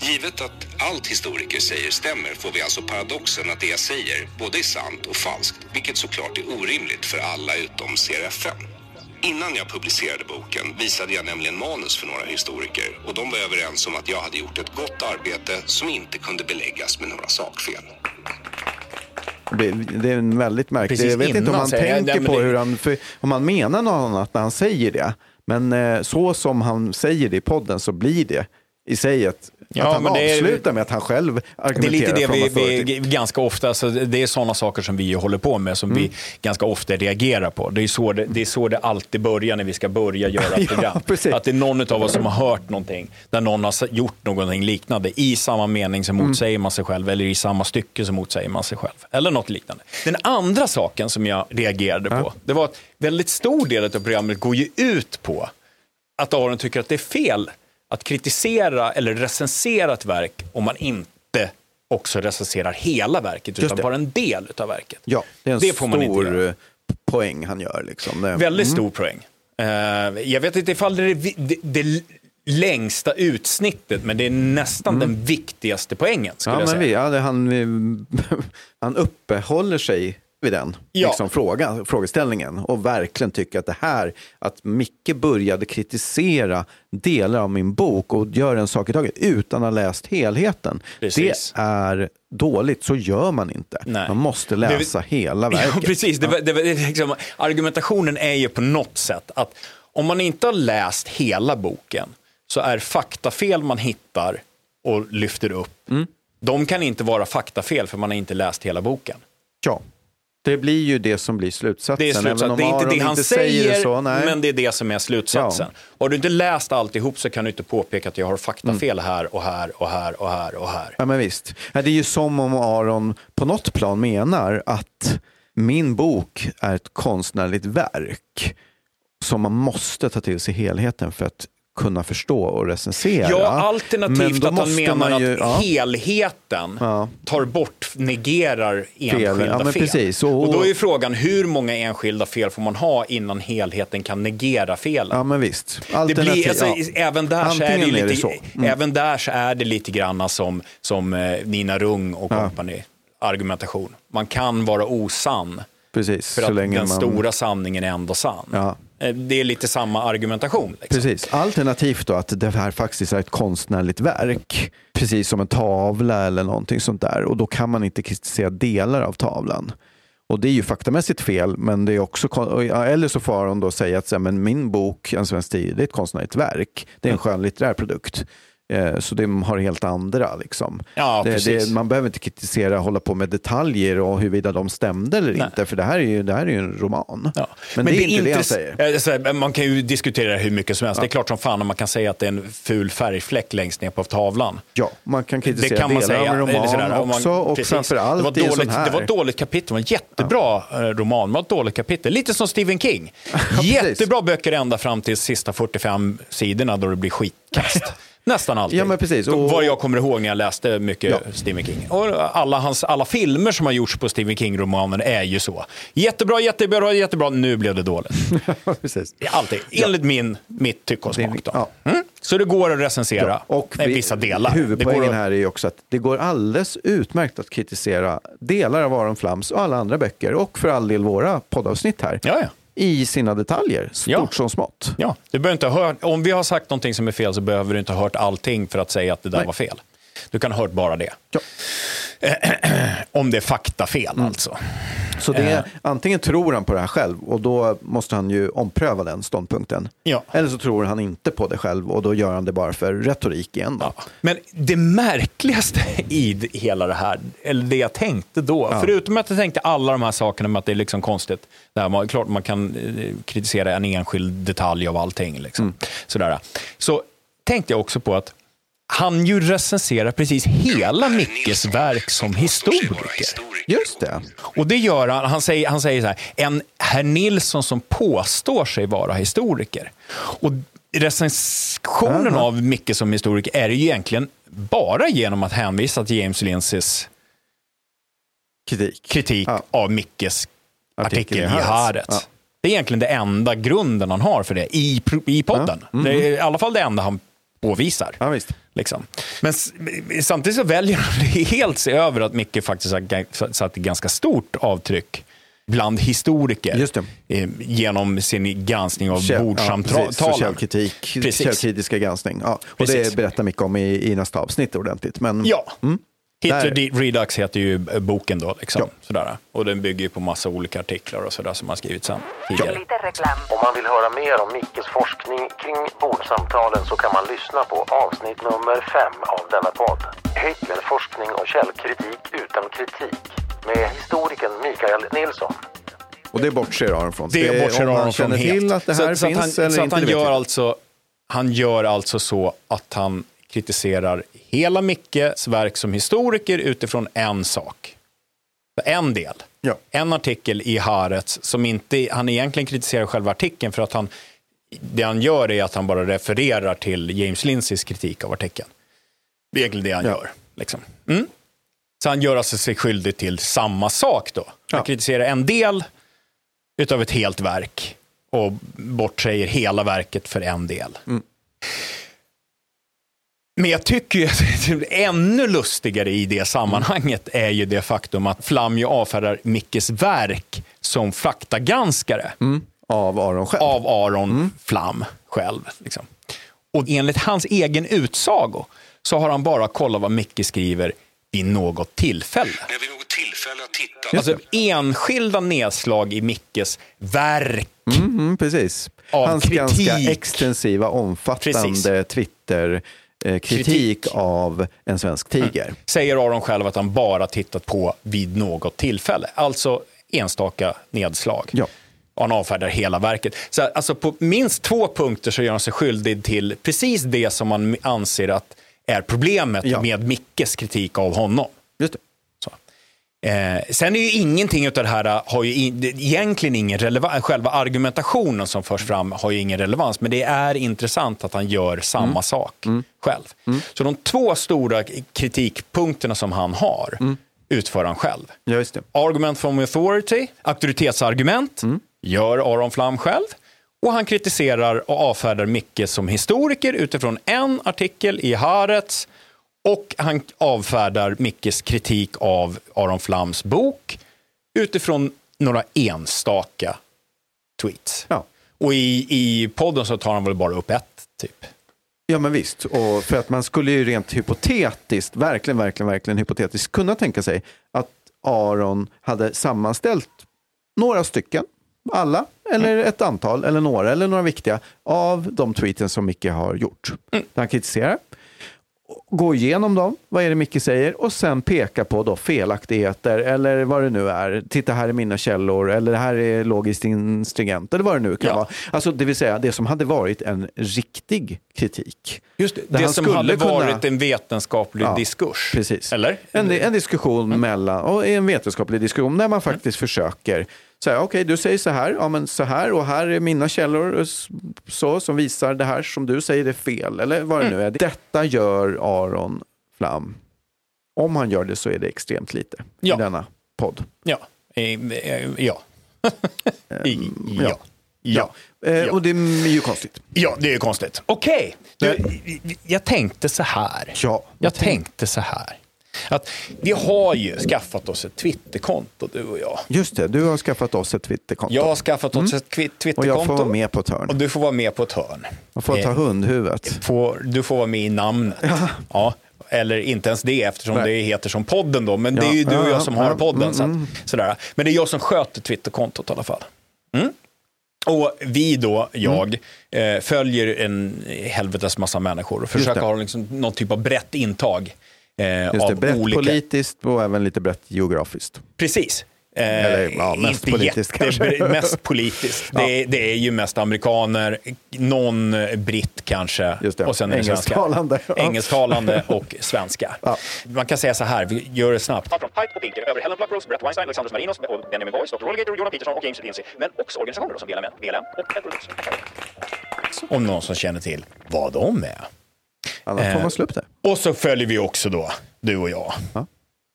Givet att allt historiker säger stämmer får vi alltså paradoxen att det jag säger både är sant och falskt, vilket såklart är orimligt för alla utom CRFN. Innan jag publicerade boken visade jag nämligen manus för några historiker och de var överens om att jag hade gjort ett gott arbete som inte kunde beläggas med några sakfel. Det, det är en väldigt märklig... Precis jag vet inte om han jag- tänker men på det- hur han... För, om han menar något annat när han säger det. Men eh, så som han säger det i podden så blir det i sig ett... Ja, att han men det är- avslutar med att han själv Det är argumenterar lite det vi, vi ganska ofta, alltså det är sådana saker som vi håller på med som Mm. vi ganska ofta reagerar på. Det är, så det, det är så det alltid börjar när vi ska börja göra ett Ja, program. precis. Att det är någon av oss som har hört någonting, där någon har gjort någonting liknande. I samma mening så Mm. motsäger man sig själv, eller i samma stycke så motsäger man sig själv. Eller något liknande. Den andra saken som jag reagerade på, det var att väldigt stor del av programmet går ju ut på att Aron tycker att det är fel att kritisera eller recensera ett verk om man inte också recenserar hela verket, utan bara en del av verket. Ja, det är en Det stor eh, poäng han gör. Liksom. Väldigt Mm. stor poäng. Eh, jag vet inte ifall det är det, det, längsta utsnittet, men det är nästan den viktigaste poängen. Skulle Mm. Ja, jag men säga. vi, ja, det, han, han uppehåller sig vid den Ja. liksom, fråga, frågeställningen och verkligen tycker att det här, att Micke började kritisera delar av min bok och gör en sak i taget utan att ha läst helheten. Precis. Det är dåligt, så gör man inte. Nej. Man måste läsa hela verket. Ja, precis. Det, det, det, liksom, argumentationen är ju på något sätt att om man inte har läst hela boken så är faktafel man hittar och lyfter upp, Mm. de kan inte vara faktafel för man har inte läst hela boken. Ja. Det blir ju det som blir slutsatsen. Det är, slutsatsen. det är inte det han inte säger, det så, men det är det som är slutsatsen. Har du inte läst alltihop så kan du inte påpeka att jag har Mm. faktafel här och här och här och här och här. Ja, men visst. Ja, det är ju som om Aron på något plan menar att min bok är ett konstnärligt verk som man måste ta till sig helheten för att kunna förstå och recensera. Ja, Men alternativt då att han menar man ju- att ja. helheten Ja. tar bort, negerar enskilda Ja, men fel. precis. Och, Och- då är ju frågan, hur många enskilda fel får man ha innan helheten kan negera felen? Ja, men visst. Det blir, alltså, även, där så är det ju är det lite, så. Mm. även där så är det lite grann som, som eh, Nina Rung och Ja. company argumentation. Man kan vara osann Precis, för så att länge den man... stora sanningen är ändå sann. Ja. Eh, Det är lite samma argumentation. Liksom. Precis. Alternativt då att det här faktiskt är ett konstnärligt verk. Precis som en tavla eller någonting sånt där. Och då kan man inte kritisera delar av tavlan. Och det är ju faktamässigt fel, men det är också, eller så får hon då säga att men min bok, En svensk tid, det är ett konstnärligt verk. Det är Mm. en skönlitterär produkt. Eh, Så det har helt andra. Liksom. Ja, det, det, man behöver inte kritisera, hålla på med detaljer och huruvida de stämde eller Nej. inte. För det här är ju, det här är ju en roman. Ja. Men, det är inte det intress- säger. eh, Man kan ju diskutera hur mycket som helst. Det är klart som fan om man kan säga att det är en ful färgfläck längst ner på tavlan. Ja, man kan Det kritisera kan man delar säga. av en roman sådär, man- också. Och precis. framförallt det var, dåligt, sån här. det var ett dåligt kapitel, det var en jättebra eh, roman, det var ett dåligt kapitel. Lite som Stephen King. Jättebra böcker ända fram till sista 45 sidorna då det blir skitkast. Nästan alltid. Ja, men precis. Och- Vad jag kommer ihåg när jag läste mycket Ja. Stephen King. Och alla, hans, alla filmer som har gjorts på Stephen King-romanen är ju så. Jättebra, jättebra, jättebra, nu blev det dåligt. precis. Alltid, enligt min, mitt tycke och smak. Då. Ja. Mm? Så det går att recensera Ja, och vi- vissa delar. Huvudpoängen att, här är ju också att det går alldeles utmärkt att kritisera delar av Aron Flams och alla andra böcker och för all del våra poddavsnitt här Ja, ja. I sina detaljer, stort Ja. som smått. Ja, du behöver inte hört, om vi har sagt någonting som är fel så behöver du inte ha hört allting för att säga att det där Nej. var fel. Du kan ha hört bara det. Ja. Om det är faktafel Mm. alltså. Så det Eh. är, antingen tror han på det här själv och då måste han ju ompröva den ståndpunkten. Ja. Eller så tror han inte på det själv och då gör han det bara för retorik igen. Ja. Men det märkligaste i hela det här, eller det jag tänkte då, förutom att jag tänkte alla de här sakerna med att det är liksom konstigt, det här, man, klart man kan eh, kritisera en enskild detalj av allting, liksom. Sådär. så tänkte jag också på att han ju recenserar precis hela Mickes verk som historiker. Just det. Och det gör han, han säger, han säger så här, en herr Nilsson som påstår sig vara historiker. Och recensionen Aha. av Micke som historiker är ju egentligen bara genom att hänvisa till James Lindsays Kritik. kritik Ja. av Mickes Artikel i Haaretz. Ja. Det är egentligen det enda grunden han har för det i, i podden. Ja. Mm. Det är i alla fall det enda han påvisar. Ja, visst. Liksom. Men samtidigt så väljer det helt se över att Micke faktiskt har satt ett ganska stort avtryck bland historiker genom sin granskning av Käll- Ja, precis. Så källkritik, Precis. källkritiska granskning. Ja. Och Precis. det berättar mycket om i, i nästa avsnitt ordentligt. Men, Ja. Mm. Hitler Där- Redux heter ju eh, boken då. Liksom. Ja. Sådär. Och den bygger ju på massa olika artiklar och sådär som har skrivits sen tidigare. Lite reklam. Om man vill höra mer om Mickes forskning kring bordsamtalen så kan man lyssna på avsnitt nummer fem av denna podd. Hitlerforskning och källkritik utan kritik med historikern Mikael Nilsson. Och det bortser Aron från. Det bortser om man Aron från känner helt. till att det här så, så finns att han, eller så att han gör, alltså, han gör alltså så att han kritiserar hela Mickes verk som historiker utifrån en sak. En del. Ja. En artikel i Haaretz som inte, han egentligen kritiserar själva artikeln för att han, det han gör är att han bara refererar till James Lindsays kritik av artikeln. Det är egentligen det han Ja. gör. Liksom. Mm. Så han gör alltså sig skyldig till samma sak då. Han kritiserar en del utav ett helt verk och bortsäger hela verket för en del. Men jag tycker ju att det är ännu lustigare i det sammanhanget är ju det faktum att Flam ju avfärdar Mickes verk som faktagranskare. Av Aron själv. Av Aron Flam själv. Liksom. Och enligt hans egen utsago så har han bara kollat vad Micke skriver vid något tillfälle. När vid något tillfälle har tittat Alltså enskilda nedslag i Mickes verk. Mm, precis. Av Hans kritik. ganska extensiva, omfattande Twitter-kritik Kritik. av en svensk tiger. Säger Aron själv att han bara tittat på vid något tillfälle. Alltså enstaka nedslag. Ja. Han avfärdar hela verket. Så alltså på minst två punkter så gör han sig skyldig till precis det som man anser att är problemet Ja. med Mickes kritik av honom. Just det. Eh, sen är ju ingenting av det här äh, har ju in, egentligen ingen relevans. Själva argumentationen som förs fram har ju ingen relevans. Men det är intressant att han gör samma sak själv. Så de två stora kritikpunkterna som han har utför han själv. Ja. Argument from authority, auktoritetsargument, gör Aron Flam själv. Och han kritiserar och avfärdar Micke som historiker utifrån en artikel i Haaretz. Och han avfärdar Mickes kritik av Aron Flams bok utifrån några enstaka tweets. Ja. Och i, i podden så tar han väl bara upp ett, typ. Ja men visst, och för att man skulle ju rent hypotetiskt, verkligen, verkligen, verkligen hypotetiskt kunna tänka sig att Aron hade sammanställt några stycken, alla, eller ett antal, eller några, eller några viktiga, av de tweeten som Micke har gjort. Där han kritiserar. Gå igenom dem, vad är det Micke säger, och sen peka på då felaktigheter, eller vad det nu är. Titta, här är mina källor, eller det här är logiskt instringent, eller vad det nu kan Ja. vara. Alltså, det vill säga, det som hade varit en riktig kritik. Just det, det som hade kunna- varit en vetenskaplig Ja, diskurs. Precis. Eller? En, en diskussion mellan, och en vetenskaplig diskussion där man faktiskt försöker säga, okej du säger så här, ja men så här och här är mina källor s- så, som visar det här som du säger är fel, eller vad det nu är. Detta gör Aron Flam. Om han gör det så är det extremt lite Ja. i denna podd. Ja. Eh, eh, ja. I, ja. ja. Ja. Eh, Ja. Och det är ju konstigt. Ja, det är ju konstigt. Okej, Du, jag tänkte så här. Ja. Jag tänkte så här. Att vi har ju skaffat oss ett Twitterkonto, du och jag. Just det, du har skaffat oss ett Twitterkonto. Jag har skaffat oss ett kvi- och Twitterkonto. jag får vara med på ett hörn. Och du får vara med på ett hörn. Jag får ta Eh, hundhuvudet. får, du får vara med i namnet. Ja. Eller inte ens det eftersom Nej. det heter som podden då. Men det är Ja, ju du och ja, jag som ja, har podden. mm, så att, mm. sådär. Men det är jag som sköter Twitterkontot i alla fall. Mm. Och vi då, jag, eh, följer en helvetes massa människor och försöker ha liksom någon typ av brett intag. Eh, Just det, av brett olika... politiskt och även lite brett geografiskt. Precis. Eh, Eller, ja, mest inte politiskt jätte- kanske. Mest politiskt. Det, är, det är ju mest amerikaner, någon britt kanske. Just det. Och sen. Engelsktalande. Ja. Engelsktalande och svenska. Ja. Man kan säga så här, vi gör det snabbt. Från Pike och Pinker över Helen Blackros, Brett Weinstein, Alexander Marinos Benjamin Boyce, Dr. Rollgator, Jordan Peterson och James Lindsay. Men också organisationer som BLM, BLM och Om någon som känner till vad de är. Annars får man slå upp det. Och så följer vi också då, du och jag, Ja.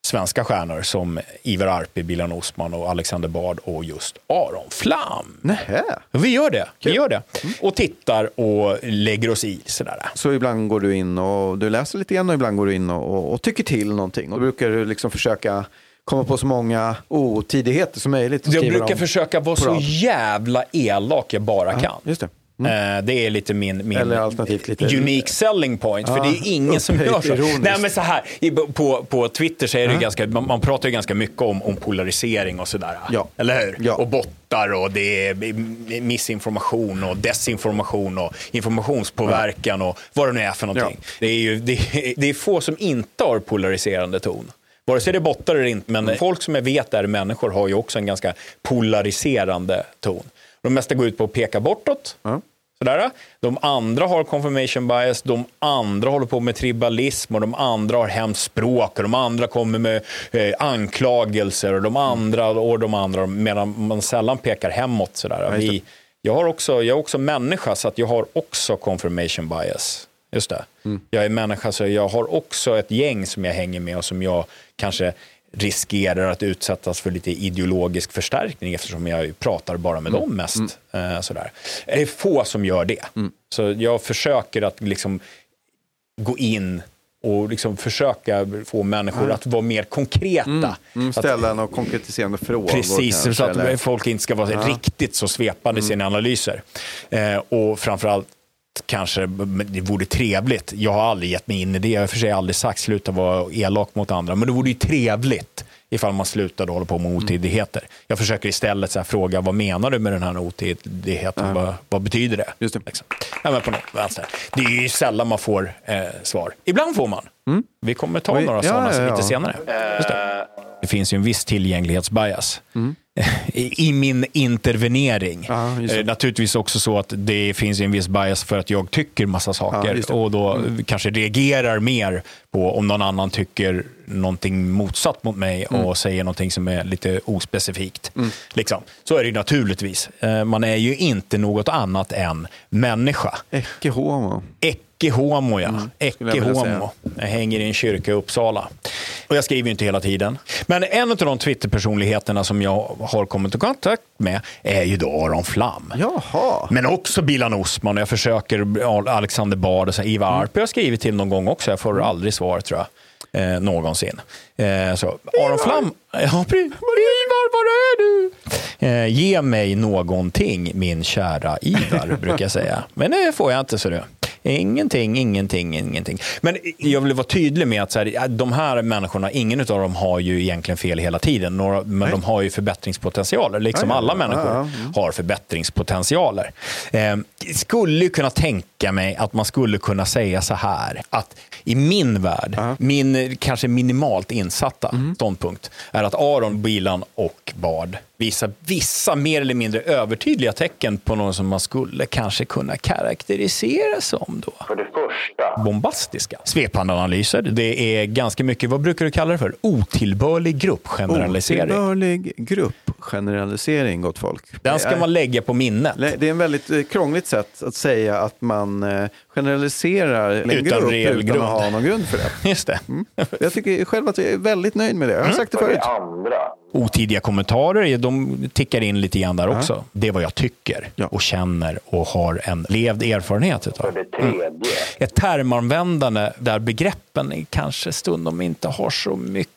svenska stjärnor som Ivar Arpi, Bilan Osman och Alexander Bard och just Aron Flam. Nähä. Vi gör det. Vi gör det. Och tittar och lägger oss i sådär. Så ibland går du in och du läser lite grann och ibland går du in och, och, och tycker till någonting. Och då brukar du liksom försöka komma på så många otidigheter som möjligt. Jag brukar försöka vara så jävla elak jag bara Ja, kan. Just det. Eh, Det är lite min, min lite- unique selling point. För Ja, det är ingen som gör så. ironiskt. Nej, men så här, på, på Twitter så är det Ja. ganska, man, man pratar ju ganska mycket om, om polarisering och sådär. Ja. Eller hur? Ja. Och bottar och det är missinformation och desinformation och informationspåverkan och vad det nu är för någonting. Det, är ju, det, det är få som inte har polariserande ton. Vare sig det är bottar eller inte, men folk som jag vet är människor har ju också en ganska polariserande ton. De mesta går ut på att peka bortåt. Ja. Sådär. De andra har confirmation bias, de andra håller på med tribalism och de andra har hemskt språk och de andra kommer med eh, anklagelser och de andra och de andra medan man sällan pekar hemåt. Sådär. Vi, jag, har också, jag är också människa så att jag har också confirmation bias. just det. Jag är människa så jag har också ett gäng som jag hänger med och som jag kanske riskerar att utsättas för lite ideologisk förstärkning eftersom jag pratar bara med dem mest. Eh, sådär. Det är få som gör det. Så jag försöker att liksom gå in och liksom försöka få människor att vara mer konkreta. Mm, Att- ställa några konkretiserande frågor. Precis, kanske, så att eller- folk inte ska vara riktigt så svepande i sina analyser. Eh, och framförallt kanske, det vore trevligt, jag har aldrig gett mig in i det, jag har för sig aldrig sagt sluta vara elak mot andra, men det vore ju trevligt ifall man slutade hålla på med otidigheter. Jag försöker istället så här fråga, vad menar du med den här otidigheten? Vad, vad betyder det? Just det. Liksom. Ja, men på något. Det är ju sällan man får eh, svar. Ibland får man. Vi kommer ta några ja, sådana ja, ja. lite senare. Det. finns ju en viss tillgänglighetsbias. I, I min intervenering. Ja, det. Eh, Naturligtvis också så att det finns en viss bias för att jag tycker massa Ja, saker. Mm. och då kanske reagerar mer på om någon annan tycker någonting motsatt mot mig Mm. och säger någonting som är lite ospecifikt. Liksom. Så är det ju naturligtvis. Eh, Man är ju inte något annat än människa. Ecce homo. Ecce homo, ja. Mm, Ecce säga. homo. Jag hänger i en kyrka i Uppsala. Och jag skriver ju inte hela tiden. Men en av de Twitter-personligheterna som jag har kommit i kontakt med är ju då Aron Flam. Jaha. Men också Bilan Osman och jag försöker Alexander Bard och så Ivar Mm. Arp. Jag har skrivit till någon gång också. Jag får aldrig svar tror jag. Eh, någonsin. Eh, så, Aron Flam. Ja. Ivar, var är du? Eh, ge mig någonting, min kära Ivar, brukar jag säga. Men det får jag inte, så du. Ingenting, ingenting, ingenting. Men jag vill vara tydlig med att så här, de här människorna, ingen av dem har ju egentligen fel hela tiden. Några, men de har ju förbättringspotentialer, liksom Ja, ja, alla människor mm. har förbättringspotentialer. Eh, skulle kunna tänka mig att man skulle kunna säga så här, att i min värld, min eh, kanske minimalt insatta Mm. ståndpunkt, är att Aron, Bilan och Bard visar vissa mer eller mindre övertydliga tecken på någon som man skulle kanske kunna karaktärisera som då För det första, bombastiska. Svepande analyser, det är ganska mycket, vad brukar du kalla det för? Otillbörlig gruppgeneralisering. Otillbörlig gruppgeneralisering, gott folk. Den ska man lägga på minnet. Det är en väldigt eh, krångligt sätt att säga att man eh, generaliserar en Utan grupp reell utan grund. att ha någon grund för det. Just det. Jag tycker själv att jag är väldigt nöjd med det. Jag har sagt det för förut. andra, Otidiga kommentarer, de tickar in lite grann där också. Det är vad jag tycker Ja. och känner och har en levd erfarenhet för utav. det tredje, Ett termanvändande där begreppen kanske stundom inte har så mycket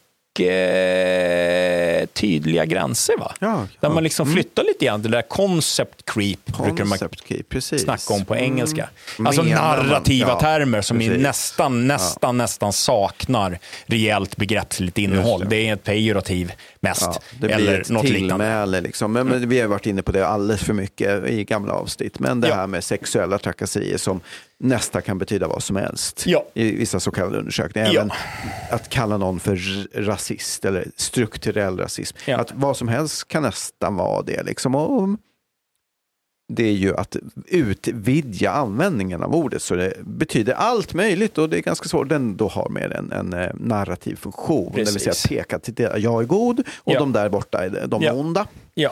tydliga gränser. Va? Ja, ja. Där man liksom flyttar lite grann, det där concept creep brukar man Concept key, precis. snacka om på Mm. engelska. Alltså Menar man- narrativa ja, termer som precis. nästan, nästan, nästan saknar rejält begreppsligt innehåll. Det. det. är ett pejorativ mest. Ja, det blir eller ett något liknande. Liksom. Men, men vi har varit inne på det alldeles för mycket i gamla avsnitt. Men det Ja. här med sexuella trakasserier som nästan kan betyda vad som helst Ja. i vissa så kallade undersökningar. Ja. Även att kalla någon för rasist eller strukturell rasism. Ja. Att vad som helst kan nästan vara det. Liksom. Och det är ju att utvidga användningen av ordet så det betyder allt möjligt och det är ganska svårt. Den då har mer en, en eh, narrativ funktion, det vill säga Precis. peka till det. Jag är god och Ja. de där borta är de Ja. onda. Ja.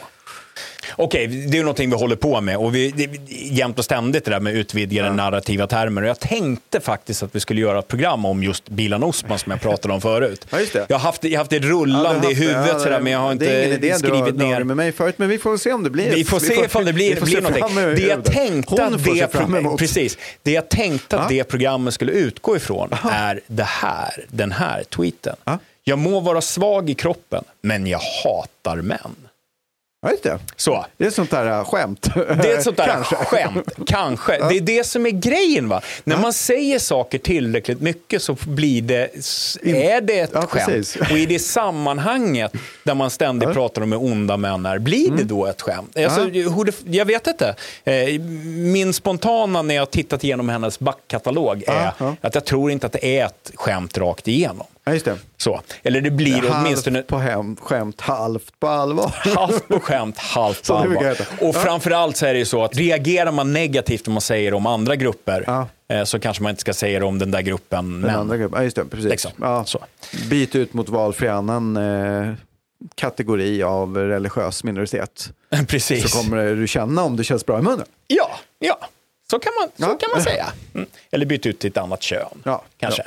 Okej, det är någonting vi håller på med och vi, det, jämt och ständigt det där med utvidgade narrativa termer. Och jag tänkte faktiskt att vi skulle göra ett program om just Bilan Osman som jag pratade om förut. Ja, det. Jag har haft, jag har haft det rullande Ja, i det. huvudet Ja, sådär, men jag har det inte idé, du har skrivit ner. med mig förut, men vi får se om det blir. Vi får se det blir, vi får blir se någonting. Det jag tänkte att det, precis, det jag tänkte att det programmet skulle utgå ifrån är det här, den här tweeten. Ja. Jag må vara svag i kroppen, men jag hatar män. Ja, just det. Så. Det är ett sånt där äh, skämt. Det är ett sånt där Kanske. skämt, kanske. Det är det som är grejen. va? När man säger saker tillräckligt mycket så blir det, är det ett Ja, skämt. precis. Och i det sammanhanget där man ständigt pratar om hur onda män är, blir Mm. det då ett skämt? Alltså, hur det, jag vet inte. Eh, Min spontana när jag tittat igenom hennes backkatalog är Ja, ja. att jag tror inte att det är ett skämt rakt igenom. Ja, just det. Så. Eller det blir halvt åtminstone på hem, skämt, halvt på allvar. halvt på skämt, halvt på allvar. Och framförallt så är det ju så att reagerar man negativt om man säger om andra grupper Ja. eh, så kanske man inte ska säga det om den där gruppen Den män. andra gruppen. Ja, just det. Precis. Liksom. Ja. Så. Byt ut mot valfri annan eh, kategori av religiös minoritet. Precis. Så kommer du känna om det känns bra i munnen. Ja, ja. Så kan man, så Ja. kan man säga. Mm. Eller byta ut till ett annat kön, Ja, kanske.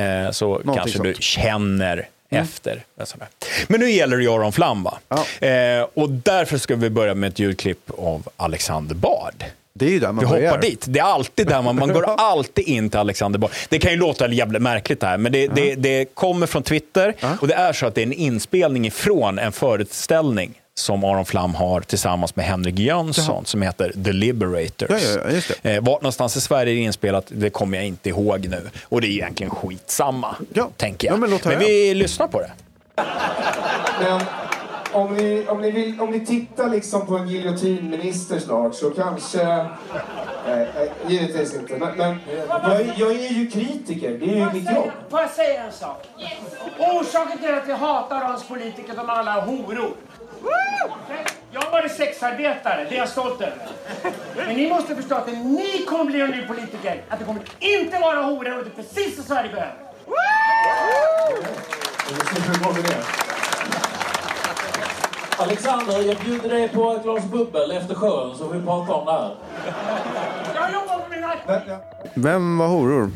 Eh, så kanske du sånt. känner efter. och sådär. Men nu gäller det Aron Flam, va? Ja. Eh, och därför ska vi börja med ett ljudklipp av Alexander Bard. Det är ju där man Vi börjar. hoppar dit. Det är alltid där man, man går alltid in till Alexander Bard. Det kan ju låta jävligt märkligt det här, men det, det, det kommer från Twitter och det är så att det är en inspelning ifrån en föreställning som Aron Flam har tillsammans med Henrik Jönsson som heter The Liberators. Ja, ja, ja, just det. Eh, vart någonstans i Sverige det är inspelat, det kommer jag inte ihåg nu. Och det är egentligen skitsamma, Ja. tänker jag. Ja, men höra. vi lyssnar på det. Men om ni, om ni, vill, om ni tittar liksom på en giljotinminister snart så kanske... Nej, nej, givetvis inte. Men, men jag, är- jag är ju kritiker. Det är ju mitt jobb. Får jag säga en sak? Orsaken till att vi hatar oss politiker, de alla horor. Jag har varit sexarbetare, det är jag stolt över. Men ni måste förstå att när ni kommer bli en ny politiker, att det kommer inte vara horor och det är precis vad Sverige behöver. Alexander, jag bjuder dig på ett glas bubbel efter sjön så vi pratar om det här. Jag jobbar på mina... Vem var horor?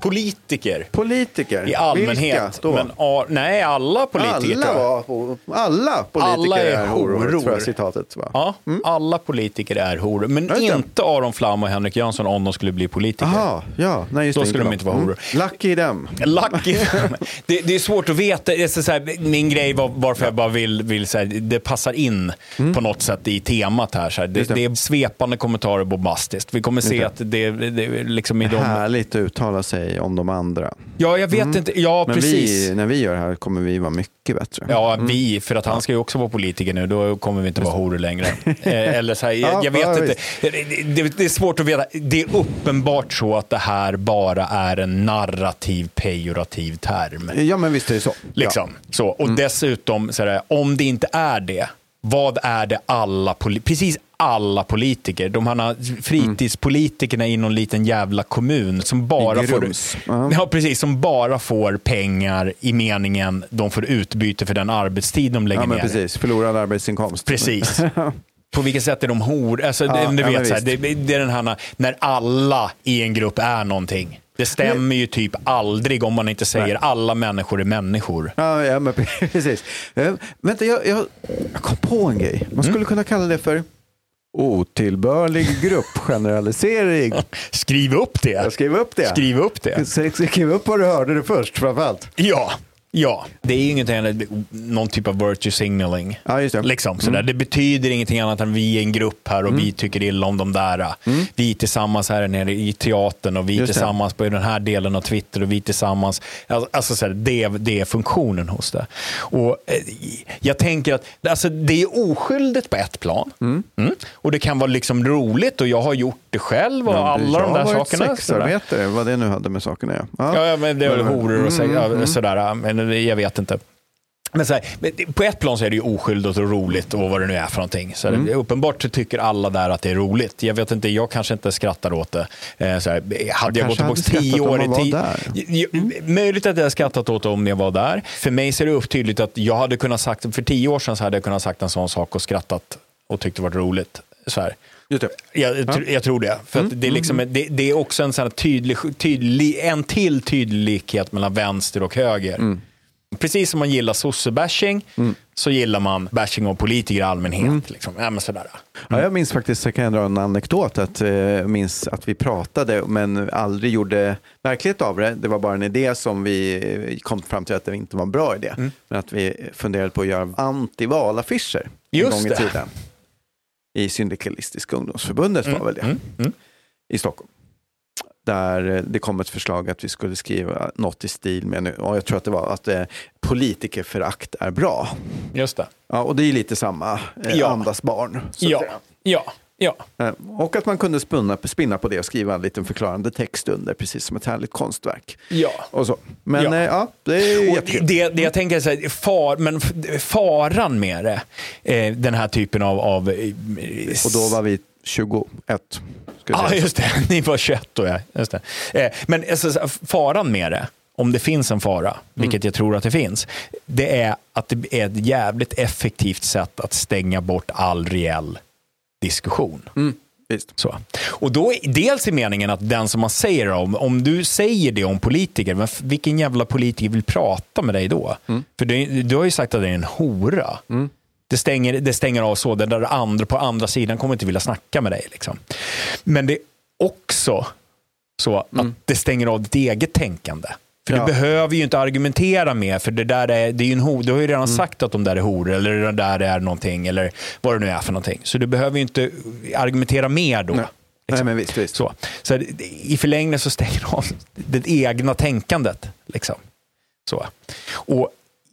Politiker Politiker? i allmänhet. Vilka då? Men, ja, nej, alla politiker. alla, var, alla politiker Alla är är horor, horor. tror jag citatet var. Ja, alla politiker är horor. Men det. inte Aron Flam och Henrik Jönsson om de skulle bli politiker. Jaha, ja. Nej, just Då skulle de inte vara horor. Mm. Lucky them. Lucky. det, det är svårt att veta. Det är så här, min grej var varför jag bara vill, vill så här, det passar in på något sätt i temat här. Så här. Det, Mm. Det. är svepande kommentarer bombastiskt. Vi kommer se att det, det, liksom i de... Härligt att uttala sig om de andra. Ja, jag vet inte. Ja, Men precis. vi, när vi gör det här kommer vi vara mycket bättre. Ja, vi, för att han ska ju också vara politiker nu, då kommer vi inte vara horor längre. Eh, Eller så här, jag, Ja, jag vet ja, inte. Det, det, är svårt att veta. Det är uppenbart så att det här bara är en narrativ, pejorativ term. Ja, men visst är det så. Liksom. Så. Och Mm. dessutom, så är det, om det inte är det, vad är det alla, precis alla politiker, de här fritidspolitikerna i någon liten jävla kommun som bara får, Grums. Ja. ja, precis, som bara får pengar i meningen de får utbyte för den arbetstid de lägger Ja, men ner. precis. Förlorad arbetsinkomst. Precis. På vilket sätt är de hor? Alltså, Ja, det, du ja, vet, så här, det, det är den här när alla i en grupp är någonting. Det stämmer ju typ aldrig om man inte säger alla människor är människor. Ja, ja men precis. Eh, vänta, jag, jag, jag kom på en grej. Man skulle kunna kalla det för otillbörlig gruppgeneralisering. Skriv upp det. Jag skriver upp det. Skriv upp det. Skriv upp vad du hörde det först framförallt. Ja. Ja, det är ju ingenting annat än någon typ av virtue signaling. Ja, just det. Liksom, sådär. Det betyder ingenting annat än vi är en grupp här och Mm. vi tycker illa om de där. Vi tillsammans här nere i teatern och vi Just det. tillsammans på den här delen av Twitter och vi tillsammans. Alltså, alltså såhär, det, det är funktionen hos det. Och eh, Jag tänker att alltså, det är oskyldigt på ett plan. Mm. Och det kan vara liksom roligt och jag har gjort det själv och alla de där jag har varit sakerna. sexarbetare, vad det nu hade med saken att göra. Ja, ja men det är väl horor och Mm, ja, mm. sådär. Men jag vet inte. Men så här, på ett plan så är det ju oskyldigt och roligt och vad det nu är för någonting. Så Mm. det, uppenbart tycker alla där att det är roligt. Jag vet inte, jag kanske inte skrattar åt det. Eh, så här, hade jag gått kanske tillbaka tio år i tid. j- Möjligt att jag hade skrattat åt det om jag var där. För mig ser det upp tydligt att jag hade kunnat sagt, för tio år sedan så hade jag kunnat sagt en sån sak och skrattat och tyckt det var roligt. Så här. Just det. Jag, tr- jag tror det. För att det, är liksom, det, det är också en, sån tydlig, tydlig, en till tydlig likhet mellan vänster och höger. Precis som man gillar sosse-bashing så gillar man bashing av politiker i allmänhet. Liksom. Ja, sådär. Ja, jag minns faktiskt, jag kan dra en anekdot, att, eh, minns att vi pratade men aldrig gjorde verklighet av det. Det var bara en idé som vi eh, kom fram till att det inte var en bra idé. Men att vi funderade på att göra antivalaffischer en gång i det. I Syndikalistiska ungdomsförbundet var väl det. Mm, mm. I Stockholm. Där eh, det kom ett förslag att vi skulle skriva något i stil med, nu, och jag tror att det var att eh, politikerförakt är bra. Just det. Ja, och det är lite samma eh, Ja. andas barn. Ja. säga. Ja. Ja. Eh, Och att man kunde spinna, spinna på det och skriva en liten förklarande text under, precis som ett härligt konstverk. Ja. Och så. Men Ja. ja, ja det är jättekul. det, det jag tänker är så här, far, men faran med det, eh, den här typen av... av eh, Och då var vi 21. Ska Ja, ah, just det. Ni var 21 då, ja. Just det. Eh, men alltså, faran med det, om det finns en fara, vilket jag tror att det finns, det är att det är ett jävligt effektivt sätt att stänga bort all reell diskussion. Så. Och då, dels är meningen att den som man säger om, om du säger det om politiker, vilken jävla politiker vill prata med dig då? För det, du har ju sagt att det är en hora. Det, stänger, det stänger av så, där andra på andra sidan kommer inte vilja snacka med dig. Liksom. Men det är också så att det stänger av ditt eget tänkande. För Ja. du behöver ju inte argumentera mer, för det där är, det är en ho- du har ju redan sagt att de där är horor, eller det där är någonting, eller vad det nu är för någonting. Så du behöver ju inte argumentera mer då. Nej. Nej, men visst, visst. Så, så i förlängningen så stänger av det egna tänkandet. Liksom. Så. Och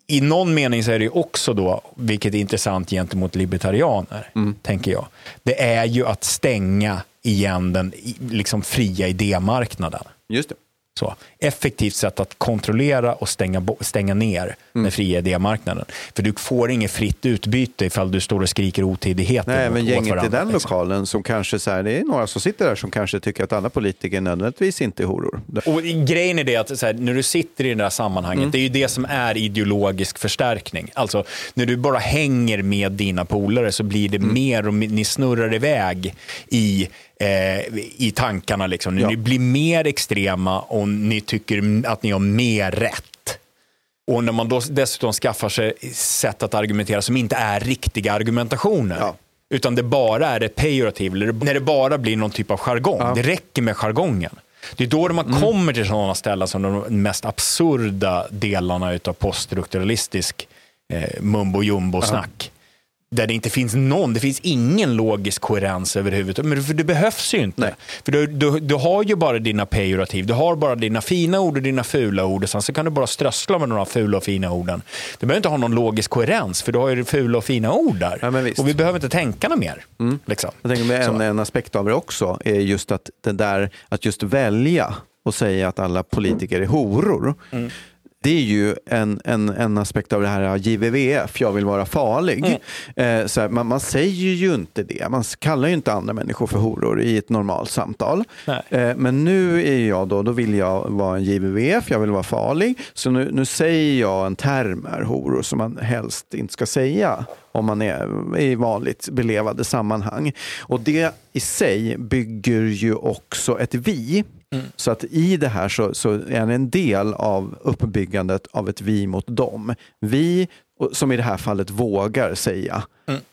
i någon mening så är det också då, vilket är intressant gentemot libertarianer, tänker jag, det är ju att stänga igen den liksom fria idémarknaden. Just det. Så, effektivt sätt att kontrollera och stänga, stänga ner den fria idémarknaden. För du får inget fritt utbyte ifall du står och skriker otidigheter Nej, men gänget i varandra, den liksom. lokalen som kanske så här, det är några som sitter där som kanske tycker att alla politiker nödvändigtvis inte är horor. Och grejen är det att här, när du sitter i det där sammanhanget, Mm. det är ju det som är ideologisk förstärkning. Alltså när du bara hänger med dina polare så blir Mm. det mer och ni snurrar iväg i, eh, i tankarna. Liksom. Ja. Ni blir mer extrema och ni tycker att ni har mer rätt. Och när man då dessutom skaffar sig sätt att argumentera som inte är riktiga argumentationer. Utan det bara är ett pejorativ, när det bara blir någon typ av jargong. Det räcker med jargongen. Det är då man kommer till sådana ställen som de mest absurda delarna av poststrukturalistisk eh, mumbo jumbo-snack. Där det inte finns någon, det finns ingen logisk koherens överhuvudtaget. Men för det behövs ju inte. För du, du, du har ju bara dina pejorativ, du har bara dina fina ord och dina fula ord. Och sen så kan du bara strössla med några fula och fina orden. Du behöver inte ha någon logisk koherens, för du har ju fula och fina ord där. och vi behöver inte tänka något mer. Liksom. Jag tänker med en, en aspekt av det också är just att det där att just välja och säga att alla politiker är horor. Det är ju en, en, en aspekt av det här JVVF, jag vill vara farlig. Eh, så här, man, man säger ju inte det. Man kallar ju inte andra människor för horor i ett normalt samtal. Eh, men nu är jag då, då vill jag vara en JVVF, jag vill vara farlig. Så nu, nu säger jag en term är horor som man helst inte ska säga om man är i vanligt belevade sammanhang. Och det i sig bygger ju också ett vi. Så att i det här så, så är det en del av uppbyggandet av ett vi mot dem. Vi, som i det här fallet vågar säga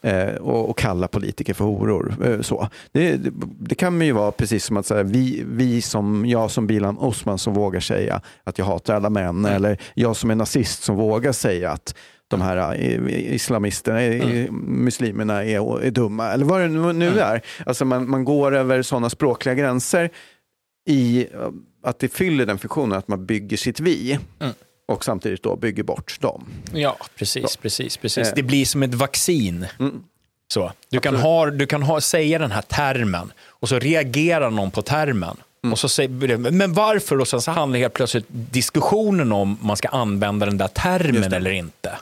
eh, och, och kalla politiker för horor. Eh, så. Det, det, det kan ju vara precis som att säga, vi, vi som, jag som Bilan Osman som vågar säga att jag hatar alla män. Eller jag som är nazist som vågar säga att de här eh, islamisterna, eh, muslimerna är, är dumma. Eller vad det nu nu är. Alltså man, man går över sådana språkliga gränser i eh, att det fyller den funktionen att man bygger sitt vi. Och samtidigt då bygger bort dem. Ja, precis, Så. precis, precis. Eh. Det blir som ett vaccin. Så. Du, kan ha, du kan ha, säga den här termen och så reagerar någon på termen. Mm. Och så säger, men varför? Och sen så handlar helt plötsligt diskussionen om man ska använda den där termen eller inte.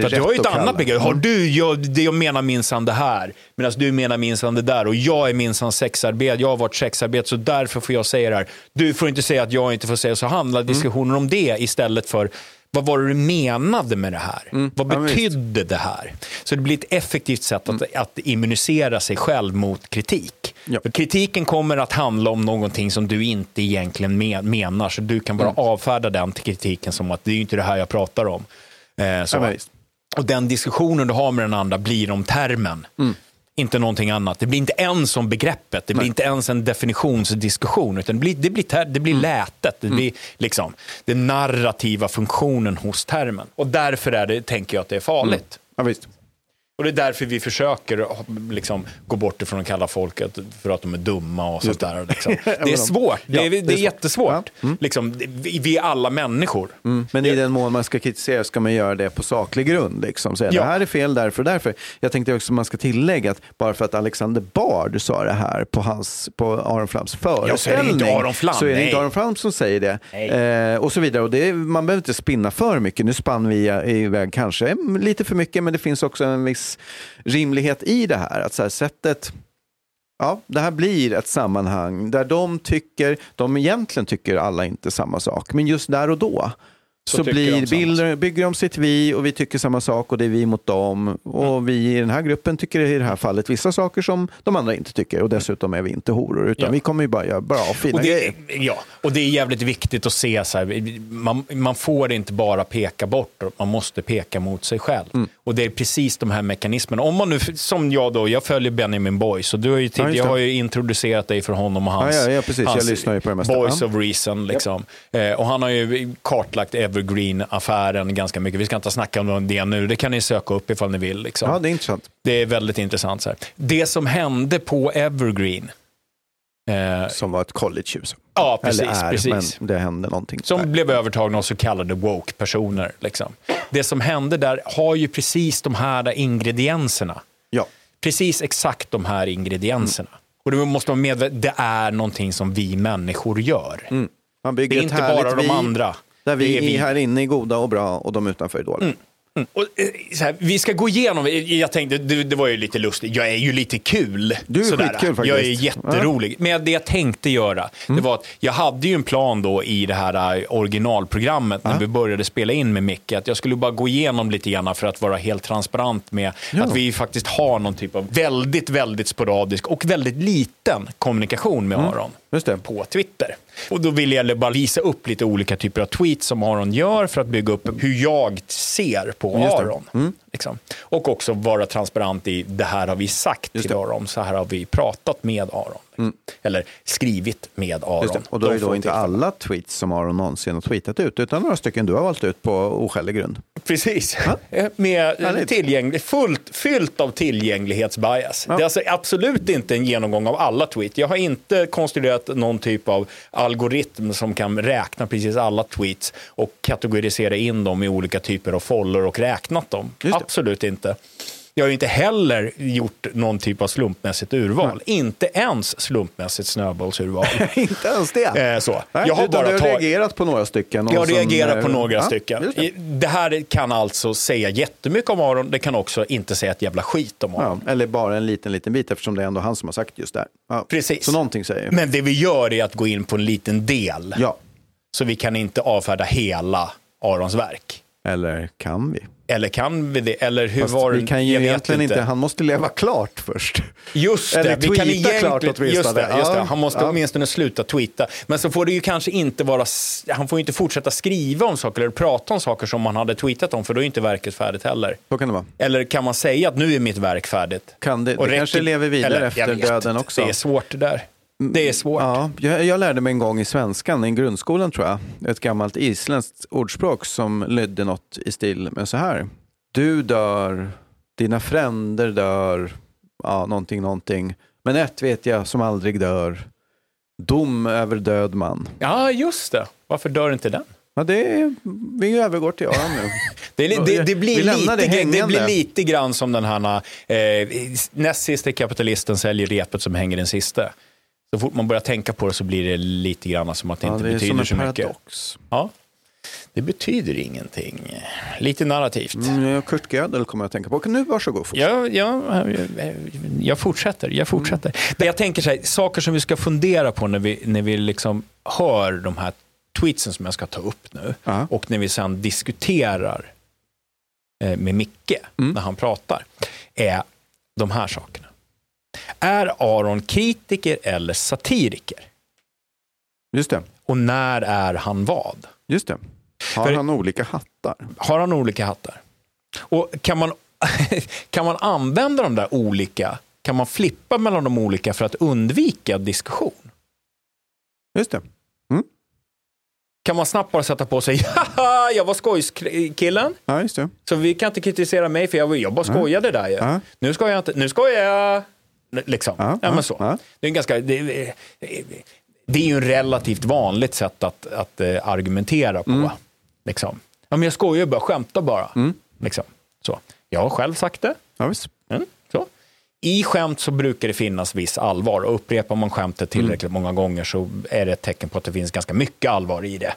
För att du har ju ett annat begrepp. Har Mm. du, jag, det- jag menar minsann det här, medan du menar minsann det där. Och jag är minsann sexarbetare, jag har varit sexarbetare, så därför får jag säga det här. Du får inte säga att jag inte får säga så. handlar Mm. diskussionen om det istället för vad var det du menade med det här? Vad Mm. Ja, visst. betydde det här? Så det blir ett effektivt sätt att, att immunisera sig själv mot kritik. För kritiken kommer att handla om någonting som du inte egentligen men, menar, så du kan bara Mm. avfärda den till kritiken som att det är inte det här jag pratar om. Eh, så. Ja. Och den diskussionen du har med den andra blir om termen. Mm. Inte någonting annat. Det blir inte ens om begreppet. Det blir inte ens en definitionsdiskussion. Utan det blir, det blir, ter, det blir Mm. lätet. Det blir liksom den narrativa funktionen hos termen. Och därför är det, tänker jag att det är farligt. Ja, visst. Och det är därför vi försöker liksom, gå bort ifrån att kalla folket för att de är dumma och sånt där. Liksom. Det är svårt. Det är, Ja, det det är är svårt. jättesvårt. Liksom, vi, är alla människor. Mm. Men i den mån man ska kritisera ska man göra det på saklig grund. Liksom. Säga, Ja. Det här är fel därför och därför. Jag tänkte också att man ska tillägga att bara för att Alexander Bard sa det här på, hans, på Aron Flams Ja, så är det inte föreställning Aron Flam, så är det nej. inte Aron Flam som säger det. Eh, och så vidare. Och det är, man behöver inte spinna för mycket. Nu spann vi iväg kanske lite för mycket, men det finns också en viss rimlighet i det här. Att så här, sättet Ja, det här blir ett sammanhang där de tycker, de egentligen tycker alla inte samma sak, men just där och då så, de blir, bilder, bygger de sitt vi och vi tycker samma sak och det är vi mot dem. Och vi i den här gruppen tycker i det här fallet vissa saker som de andra inte tycker och dessutom är vi inte horor utan Ja. vi kommer ju bara göra bra fina Och det, grejer. ja, och det är jävligt viktigt att se så här, man, man får inte bara peka bort, man måste peka mot sig själv. Mm. Och det är precis de här mekanismerna. Om man nu, som jag då, jag följer Benjamin Boys och du har ju, tid, Ja, jag har ju introducerat dig för honom och hans, Ja, ja, ja, precis. Jag hans lyssnar ju på det mesta. Boys of Reason. Liksom. Eh, och han har ju kartlagt Evergreen-affären ganska mycket. Vi ska inte snacka om det nu, det kan ni söka upp ifall ni vill. Liksom. Ja, det är intressant. Det är väldigt intressant. Så här. Det som hände på Evergreen, eh, Som var ett collegehus. Ja, precis. Eller är, precis. men det hände någonting. Som blev övertagna av så kallade woke-personer. Liksom. Det som hände där har ju precis de här ingredienserna. Ja. Precis exakt de här ingredienserna. Och det måste vara medveten, det är någonting som vi människor gör. Man Det bygger är ett inte bara de vi, andra. Där vi, vi. här inne är goda och bra och de utanför är dåliga. Och, eh, här, vi ska gå igenom, jag tänkte, det, det var ju lite lustigt, jag är ju lite kul. Du är sådär. skitkul faktiskt. Jag är jätterolig. Men det jag tänkte göra, det var att jag hade ju en plan då i det här eh, originalprogrammet när vi började spela in med Micke, att jag skulle bara gå igenom lite grann för att vara helt transparent med Ja. att vi faktiskt har någon typ av väldigt, väldigt sporadisk och väldigt liten kommunikation med Aron Just det. På Twitter. Och då vill jag bara visa upp lite olika typer av tweets som Aron gör för att bygga upp hur jag ser på Just det. Liksom. Och också vara transparent i det här har vi sagt till Aron, så här har vi pratat med Aron. Eller skrivit med Aron. Och då är De det då inte alla tweets som Aron någonsin har tweetat ut, utan några stycken du har valt ut på oskälig grund. Precis. Eh, Med Härligt. tillgänglig, fullt, fyllt av tillgänglighetsbias. Det är alltså absolut inte en genomgång av alla tweets. Jag har inte konstruerat någon typ av algoritm som kan räkna precis alla tweets och kategorisera in dem i olika typer av follor och räknat dem. Absolut inte. Jag har ju inte heller gjort någon typ av slumpmässigt urval. Inte ens slumpmässigt snöbollsurval. inte ens det? Eh, så. Nej, jag har bara du har tagit- reagerat på några stycken. jag som, reagerar på eh, några ja, stycken. det. Det här kan alltså säga jättemycket om Aron. Det kan också inte säga ett jävla skit om Aron. Ja, eller bara en liten, liten bit eftersom det är ändå han som har sagt just det. Ja. Precis. Så någonting säger Men det vi gör är att gå in på en liten del. Ja. Så vi kan inte avfärda hela Arons verk. Eller kan vi? Eller kan vi det? Eller hur Fast var det? vi kan ju egentligen inte. han måste leva klart först. Just det, Eller vi kan tweeta klart egentligen, åtminstone. just det, just det. Han måste ja. åtminstone sluta tweeta. Men så får det ju kanske inte vara, han får ju inte fortsätta skriva om saker eller prata om saker som man hade tweetat om, för då är inte verket färdigt heller. Så kan det vara. Eller kan man säga att nu är mitt verk färdigt? Kan det, Och det kanske räcker- lever vidare eller, efter döden inte. också. Det är svårt det där. Det är svårt. Ja, jag, jag lärde mig en gång i svenskan, i grundskolan tror jag, ett gammalt isländskt ordspråk som lydde något i stil med så här. Du dör, dina fränder dör, ja, någonting, någonting. Men ett vet jag som aldrig dör. Dom över död man. Ja, just det. Varför dör inte den? Ja, det är, vi övergår till Aron nu. Det, det, det, blir lite, det det, blir lite grann som den här eh, näst sista kapitalisten säljer repet som hänger den sista. Så fort man börjar tänka på det så blir det lite grann som att det Ja, inte det är betyder som en så mycket. paradox. Ja, det betyder ingenting. Lite narrativt. Mm, Kurt Gödel kommer jag att tänka på. Nu, varsågod. Ja, ja, jag fortsätter. Jag fortsätter. Det Jag tänker så här, saker som vi ska fundera på när vi, när vi liksom hör de här tweetsen som jag ska ta upp nu och när vi sen diskuterar eh, med Micke när han pratar, är de här sakerna. Är Aron kritiker eller satiriker? Just det. Och när är han vad? Just det. Har För- han olika hattar? Har han olika hattar? Och kan man, kan man använda de där olika, kan man flippa mellan de olika för att undvika diskussion? Just det. Kan man snabbt bara sätta på sig, haha, jag var skojskillen. Ja, just det. Så vi kan inte kritisera mig för jag, jag bara skojade där ju. Ja. Nu skojar jag inte, nu skojar jag. Liksom. Ja, ja, men så. ja. Det är en ganska, det, det är ju en relativt vanligt sätt att, att eh, argumentera på. Mm. Liksom. Ja, men jag skojar bara, skämtar bara. Liksom. Så. Jag har själv sagt det. Ja. Mm, så. I skämt så brukar det finnas viss allvar och upprepar man skämtet tillräckligt Mm. många gånger så är det ett tecken på att det finns ganska mycket allvar i det.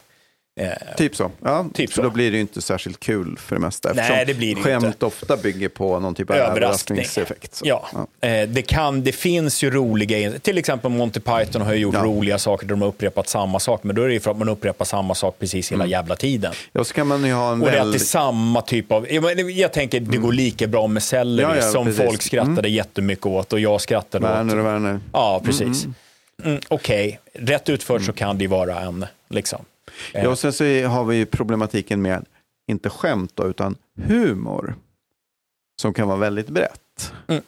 Eh, Typ så. Ja, Typ så. Då blir det ju inte särskilt kul för det mesta. Nej, det blir det skämt inte. ofta bygger på någon typ av Överraskning. överraskningseffekt. Så. Ja, Eh, det, kan, det finns ju roliga, till exempel Monty Python har ju gjort roliga saker där de har upprepat samma sak, men då är det ju för att man upprepar samma sak precis hela jävla tiden. Ja, så kan man ju ha en Och det är alltid samma typ av... Jag, jag tänker det går lika bra med selleri Ja, ja, som precis. folk skrattade Mm. jättemycket åt och jag skrattade Werner åt. och Werner. Ja, precis. Mm, Mm, Okej, rätt utfört så kan det ju vara en... Liksom. Ja, och sen så har vi ju problematiken med, inte skämt då, utan humor. Som kan vara väldigt brett. Mm.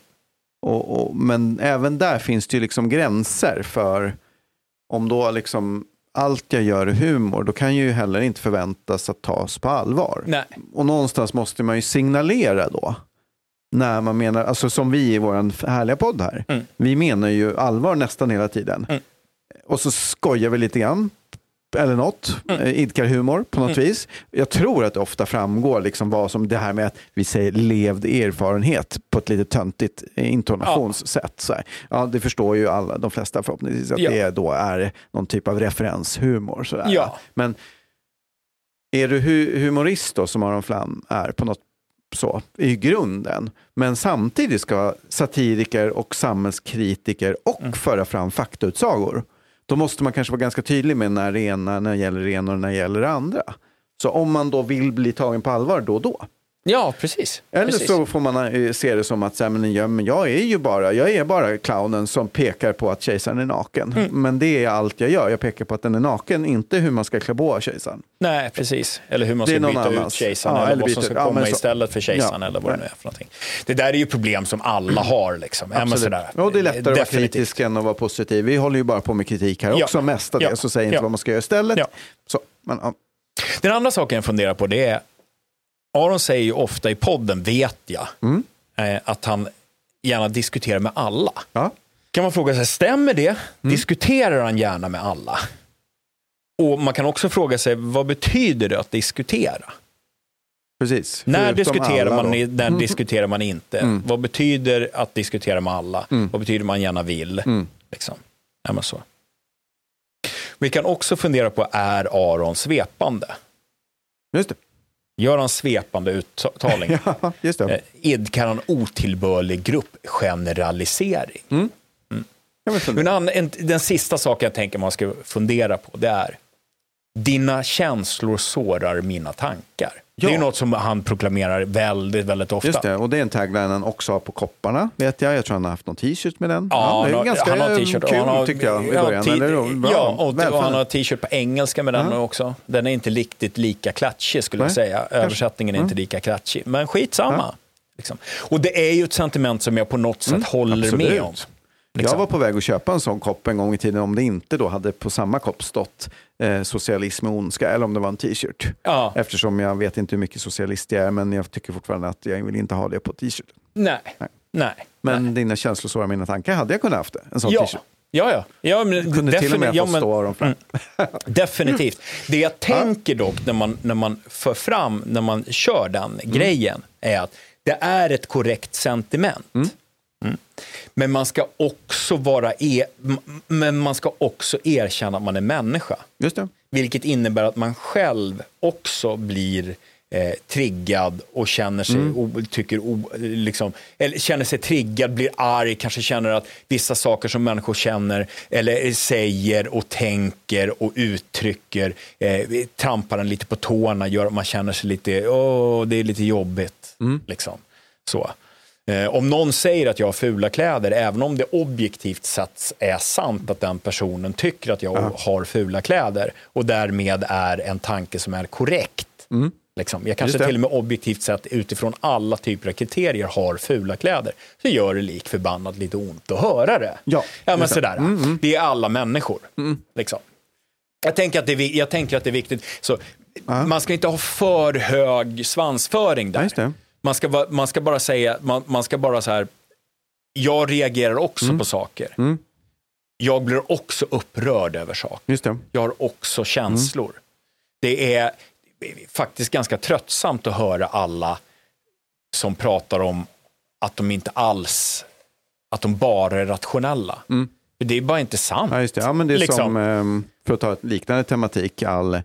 Och, och, men även där finns det ju liksom gränser för om då liksom allt jag gör är humor, då kan ju heller inte förväntas att tas på allvar. Nej. Och någonstans måste man ju signalera då. När man menar, alltså som vi i vår härliga podd här. Mm. Vi menar ju allvar nästan hela tiden. Och så skojar vi lite grann. Eller något, mm. idkar humor på något Mm. vis. Jag tror att det ofta framgår liksom vad som det här med att vi säger levd erfarenhet på ett lite töntigt intonationssätt. Så här. Ja, det förstår ju alla, de flesta förhoppningsvis, att Ja. det då är någon typ av referenshumor. Så där. Ja. Men är du hu- humorist då, som Aron Flam är på något så, i grunden, men samtidigt ska satiriker och samhällskritiker och Mm. föra fram faktautsagor, då måste man kanske vara ganska tydlig med när det ena, när det gäller det ena och när det gäller det andra. Så om man då vill bli tagen på allvar då och då. Ja, precis. Eller precis. så får man eh, se det som att så här, men, ja, men jag är ju bara, jag är bara clownen som pekar på att kejsaren är naken. Mm. Men det är allt jag gör. Jag pekar på att den är naken, inte hur man ska klä på kejsaren. Nej, precis. Eller hur man ska byta ut annans. kejsaren Ja, eller, eller vad som ska ja, komma istället för kejsaren eller vad det nu är för någonting. Det där är ju problem som alla har. Liksom. Absolut. sådär. Och det är lättare att vara Definitivt. kritisk än att vara positiv. Vi håller ju bara på med kritik här också, mestadels. Ja. Så säger inte vad man ska göra istället. Så, men. Den andra saken jag funderar på det är, Aron säger ju ofta i podden, vet jag, Mm. eh, att han gärna diskuterar med alla. Ja. Kan man fråga sig, stämmer det? Mm. Diskuterar han gärna med alla? Och man kan också fråga sig, vad betyder det att diskutera? Precis. När diskuterar man, då. när Mm. diskuterar man inte? Mm. Vad betyder att diskutera med alla? Mm. Vad betyder man gärna vill? Mm. Liksom. Ja, så. Vi kan också fundera på, är Aron svepande? Just det. Gör han svepande uttalning? Ja, just det. Eh, Idkar han otillbörlig gruppgeneralisering? Mm. Inte. Men en, den sista saken jag tänker man ska fundera på, det är dina känslor sårar mina tankar. Det är Ja. ju något som han proklamerar väldigt, väldigt ofta. Just det, och det är en tagline han också har på kopparna, vet jag. Jag tror han har haft någon t-shirt med den. Ja, det är han, ganska han har t-shirt. kul han har, tyckte jag i ja, början. ti- eller. Ja, och, och han har t-shirt på engelska med den Ja. också. Den är inte riktigt lika klatschig skulle jag Nej, säga. kanske. Översättningen är Mm. inte lika klatschig. Men skitsamma. Ja. Liksom. Och det är ju ett sentiment som jag på något sätt håller Mm, absolut. med om. Jag Liksom. var på väg att köpa en sån kopp en gång i tiden om det inte då hade på samma kopp stått eh, socialism och ondska eller om det var en t-shirt. Ja. Eftersom jag vet inte hur mycket socialist jag är men jag tycker fortfarande att jag vill inte ha det på t-shirt. Nej. Nej. Nej. Men dina känslor sårar mina tankar hade jag kunnat haft det. En sån Ja. t-shirt. Ja, ja. ja men Kunde till och med ja, få men- stå Aron Flam. Definitivt. Det jag tänker dock när man, när man för fram, när man kör den Mm. grejen, är att det är ett korrekt sentiment. Mm. Men man ska också vara e- men man ska också erkänna att man är människa. Just det. Vilket innebär att man själv också blir eh, triggad och känner sig, Mm. o, tycker o, liksom, eller känner sig triggad, blir arg, kanske känner att vissa saker som människor känner eller säger och tänker och uttrycker eh, trampar en lite på tårna, gör att man känner sig lite, åh, det är lite jobbigt. Mm. Liksom. Så. Eh, om någon säger att jag har fula kläder, även om det objektivt sett är sant att den personen tycker att jag har fula kläder och därmed är en tanke som är korrekt. Liksom. Jag kanske det. till och med objektivt sett utifrån alla typer av kriterier har fula kläder. Så gör det lik förbannat lite ont att höra det. Ja, ja men just det. sådär. Vi är alla människor. Liksom. Jag, tänker att det är, jag tänker att det är viktigt. Så, Man ska inte ha för hög svansföring där. Man ska, man ska bara säga, man, man ska bara så här, jag reagerar också Mm. på saker. Jag blir också upprörd över saker. Jag har också känslor. Det är faktiskt ganska tröttsamt att höra alla som pratar om att de inte alls, att de bara är rationella. Det är bara inte sant. Ja, det. Ja, men det är Liksom. som, ehm, för att ta ett liknande tematik, all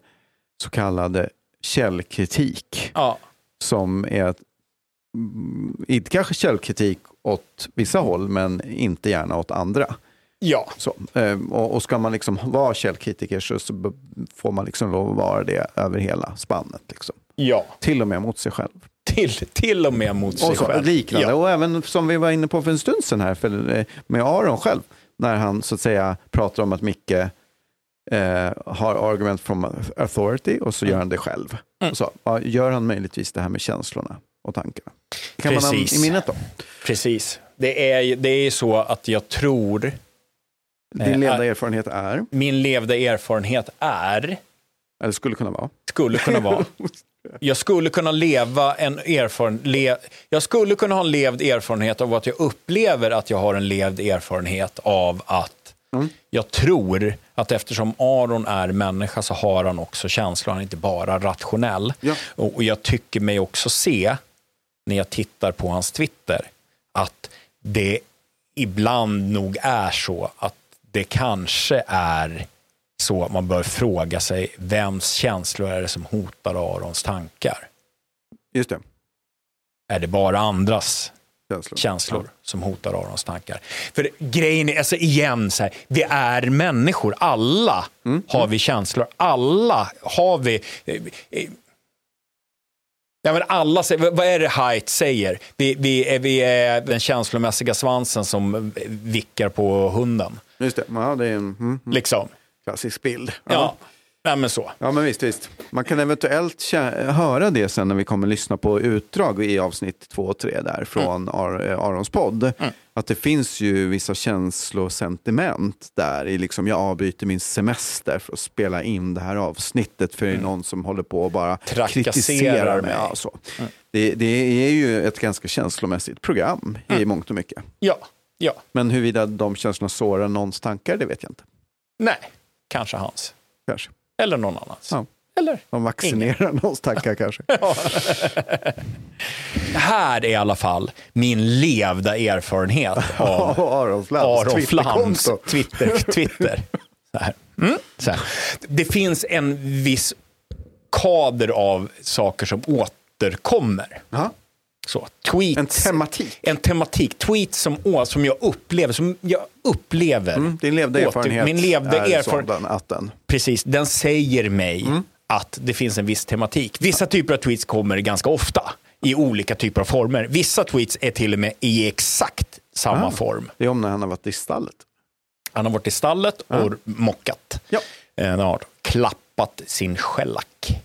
så kallad källkritik. Ja. Som är, mm, inte kanske källkritik åt vissa håll, men inte gärna åt andra. Ja. Så, eh, och, ska man liksom vara källkritiker så, får man liksom lov att vara det över hela spannet. Liksom. Ja. Till och med mot sig själv. Till, till och med mot sig Och så, själv. liknande. Ja. Och även som vi var inne på för en stund sedan här, för, eh, med Aron själv, när han så att säga pratar om att Micke eh, har argument from authority och så gör han det själv. Mm. Och så, ja, gör han möjligtvis det här med känslorna och tankarna? Kan man ha Precis. i minnet då. Precis. Det är, det är så att jag tror... Din Eh, levda erfarenhet är, Min levda erfarenhet är, eller skulle kunna vara, skulle kunna vara, jag skulle kunna leva en erfaren, le, jag skulle kunna ha en levd erfarenhet av att jag upplever att jag har en levd erfarenhet av att jag tror att eftersom Aron är människa så har han också känslor, han är inte bara rationell. Och, och jag tycker mig också se, när jag tittar på hans Twitter, att det ibland nog är så att det kanske är så att man bör fråga sig vems känslor är det som hotar Arons tankar? Just det. Är det bara andras känslor, känslor som hotar Arons tankar? För grejen är, alltså igen, så här, vi är människor. Alla har vi känslor. Alla har vi... Ja, men alla säger, vad- är det Haidt säger? Vi, vi, är, vi är den känslomässiga svansen som vickar på hunden. Just det, ja, det är en mm, mm. Liksom. klassisk bild. Ja, Nej, men så. Ja, men visst, visst. Man kan eventuellt höra det sen när vi kommer lyssna på utdrag i avsnitt två och tre där från Ar- eh, Arons podd. Att det finns ju vissa känslosentiment där i liksom jag avbryter min semester för att spela in det här avsnittet för det är någon som håller på och bara kritiserar mig. Ja, så. Det, det är ju ett ganska känslomässigt program i mångt och mycket. Ja, ja. Men huruvida de känslorna sårar någons tankar, det vet jag inte. Nej, kanske hans. Kanske. Eller någon annans. Ja. Eller De vaccinerar någons tankar kanske. Det här är i alla fall min levda erfarenhet av Aron Flams Twitterkonto. Twitter. Twitter. Så här. Mm, så här. Det finns en viss kader av saker som återkommer. Så, tweets. En tematik. En tematik. Tweets som, å- som jag upplever. Som jag upplever. Mm, din levda erfarenhet Min levda är erfarenhet. sådan att den... Precis, den säger mig att det finns en viss tematik. Vissa typer av tweets kommer ganska ofta i olika typer av former. Vissa tweets är till och med i exakt samma Ah. form. Det är om när han har varit i stallet. Han har varit i stallet och mockat. Ja. Eh, Han har klappat sin skällack.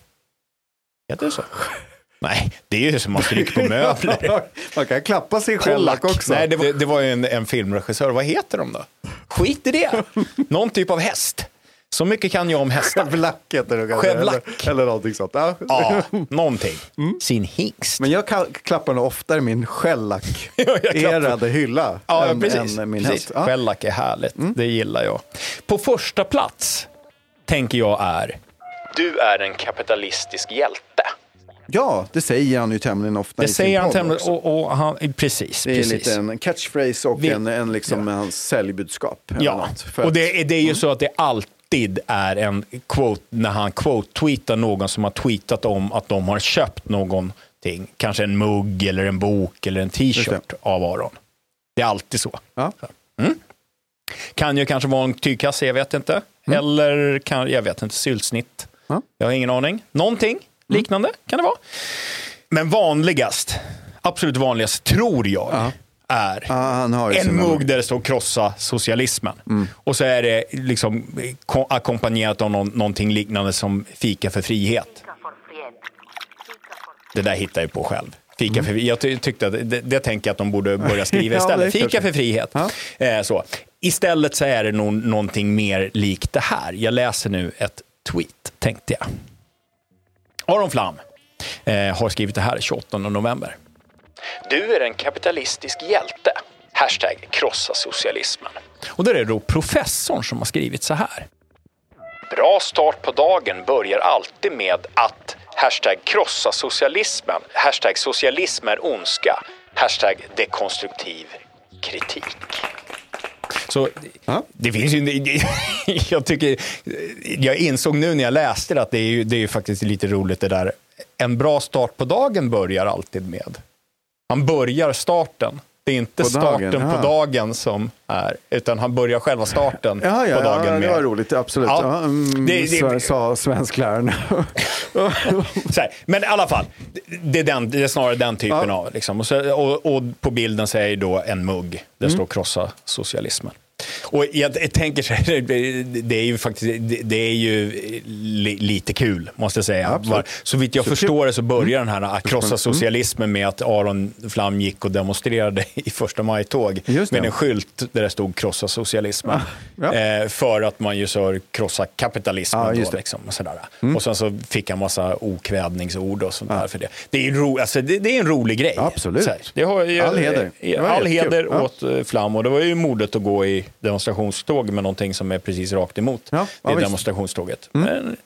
Heter det så? Nej, det är ju som man stryker på möbler. Man kan klappa sin skällack också. Nej, det var, det var ju en, en filmregissör. Vad heter de då? Skit i det. Någon typ av häst. Så mycket kan jag om hästar. Skövlack heter det kanske. Eller, eller någonting sånt. Ja. Ja, någonting. Sin hingst. Men jag klappar nog oftare min skällack-erade hylla Ja, än, precis. än min precis. häst. Ja. Skällack är härligt. Det gillar jag. På första plats tänker jag är Du är en kapitalistisk hjälte. Ja, det säger han ju tämligen ofta Det i säger sin han podd tämligen... också. Och, och han, precis, Det är precis. lite en catchphrase och Vi- en, en liksom hans säljbudskap. eller Ja, något. För och att- det, är- det är ju så att det alltid är en quote när han quote-tweetar någon som har tweetat om att de har köpt någonting. Kanske en mugg eller en bok eller en Just t-shirt av Aron. Det är alltid så. Ja. Mm. Kan ju kanske vara en tygkasse, jag vet inte. Eller kan, jag vet inte, syltsnitt. Ja. Jag har ingen aning. Någonting liknande kan det vara. Men vanligast, absolut vanligast, tror jag, är Ja, har ju en mugg där det står krossa socialismen. Och så är det liksom ko- ackompanjerat av någon, någonting liknande som fika för frihet. Det där hittar jag på själv. Fika för, jag ty- tyckte att det, det tänker jag att de borde börja skriva Ja, istället. Fika kanske. för frihet. Eh, så. Istället så är det nog någonting mer likt det här. Jag läser nu ett tweet, tänkte jag. Aron Flam eh, har skrivit det här 28 november. Du är en kapitalistisk hjälte. Hashtag krossa socialismen. Och där är det då professorn som har skrivit så här. Bra start på dagen börjar alltid med att hashtag krossa socialismen, hashtag socialism är ondska, hashtag dekonstruktiv kritik. Så det finns ju, jag tycker, jag insåg nu när jag läste det att det är ju, det är ju faktiskt lite roligt det där. En bra start på dagen börjar alltid med. Han börjar starten. Det är inte På dagen, starten jaha. på dagen som är, utan han börjar själva starten Ja, ja, på dagen ja, det med. var roligt. Absolut. Ja, Ja, mm, det- det- så- sa svenskläraren. Men i alla fall, det är, den, det är snarare den typen av. Liksom. Och, så, och, och på bilden så är det då en mugg. Där står krossa socialismen. Och jag, jag tänker så här, det, är ju faktiskt det, är ju li, lite kul, måste jag säga. Var, så vitt jag Så förstår det så börjar den här att krossa Mm. socialismen med att Aron Flam gick och demonstrerade i första maj-tåg med en skylt där det stod krossa socialismen. Ja. Eh, för att man ju så krossa kapitalismen. Ja, då, just det. liksom, och, sådär. Mm. och sen så fick han massa okvädningsord och sånt där för det. Det är, ro, alltså, det, det är en rolig grej. Absolut. All heder. All heder Ja. åt eh, Flam och det var ju modet att gå i demonstrationståg med någonting som är precis rakt emot ja, det visst. demonstrationståget. Men,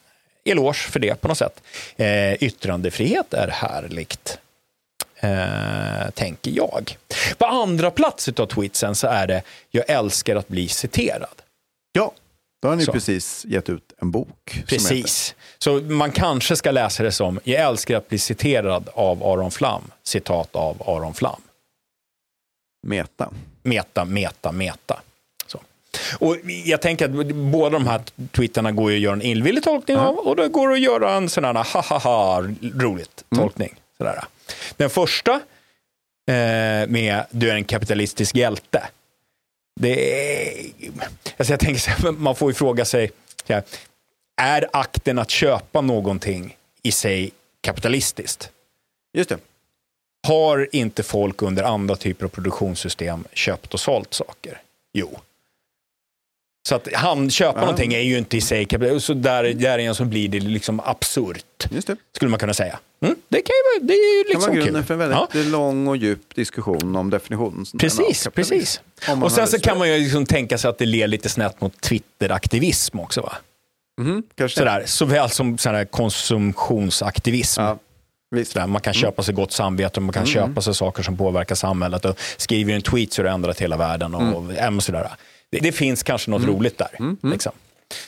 eloge för det på något sätt. Eh, yttrandefrihet är härligt. Eh, tänker jag. På andra plats av tweetsen så är det Jag älskar att bli citerad. Ja, då har ni Så. precis gett ut en bok. Precis. Så man kanske ska läsa det som Jag älskar att bli citerad av Aron Flam. Citat av Aron Flam. Meta. Meta, meta, meta. Och jag tänker att båda de här tweetarna går ju att göra en illvillig tolkning av och det går att göra en sån här ha ha ha roligt tolkning. Sådär. Den första eh, med du är en kapitalistisk hjälte. Det är, alltså jag tänker så här, man får ju fråga sig, här, är akten att köpa någonting i sig kapitalistiskt? Just det. Har inte folk under andra typer av produktionssystem köpt och sålt saker? Jo. Så att han köpa någonting är ju inte i sig. Så där, därigenom så blir det liksom absurt. Just det. Skulle man kunna säga. Mm, det kan ju vara, det är Det kan liksom vara kul. grunden för en väldigt lång och djup diskussion om definitionen. Precis, precis. Och sen så kan man ju liksom tänka sig att det ler lite snett mot Twitter-aktivism också. Va? Mhm, kanske Sådär, såväl som sådär konsumtionsaktivism. Sådär, man kan köpa sig gott samvete och man kan Mm. köpa sig saker som påverkar samhället. Och skriver en tweet så har det ändrat hela världen. Och, Mm. ja, men sådär. Det, det finns kanske något roligt där. Liksom.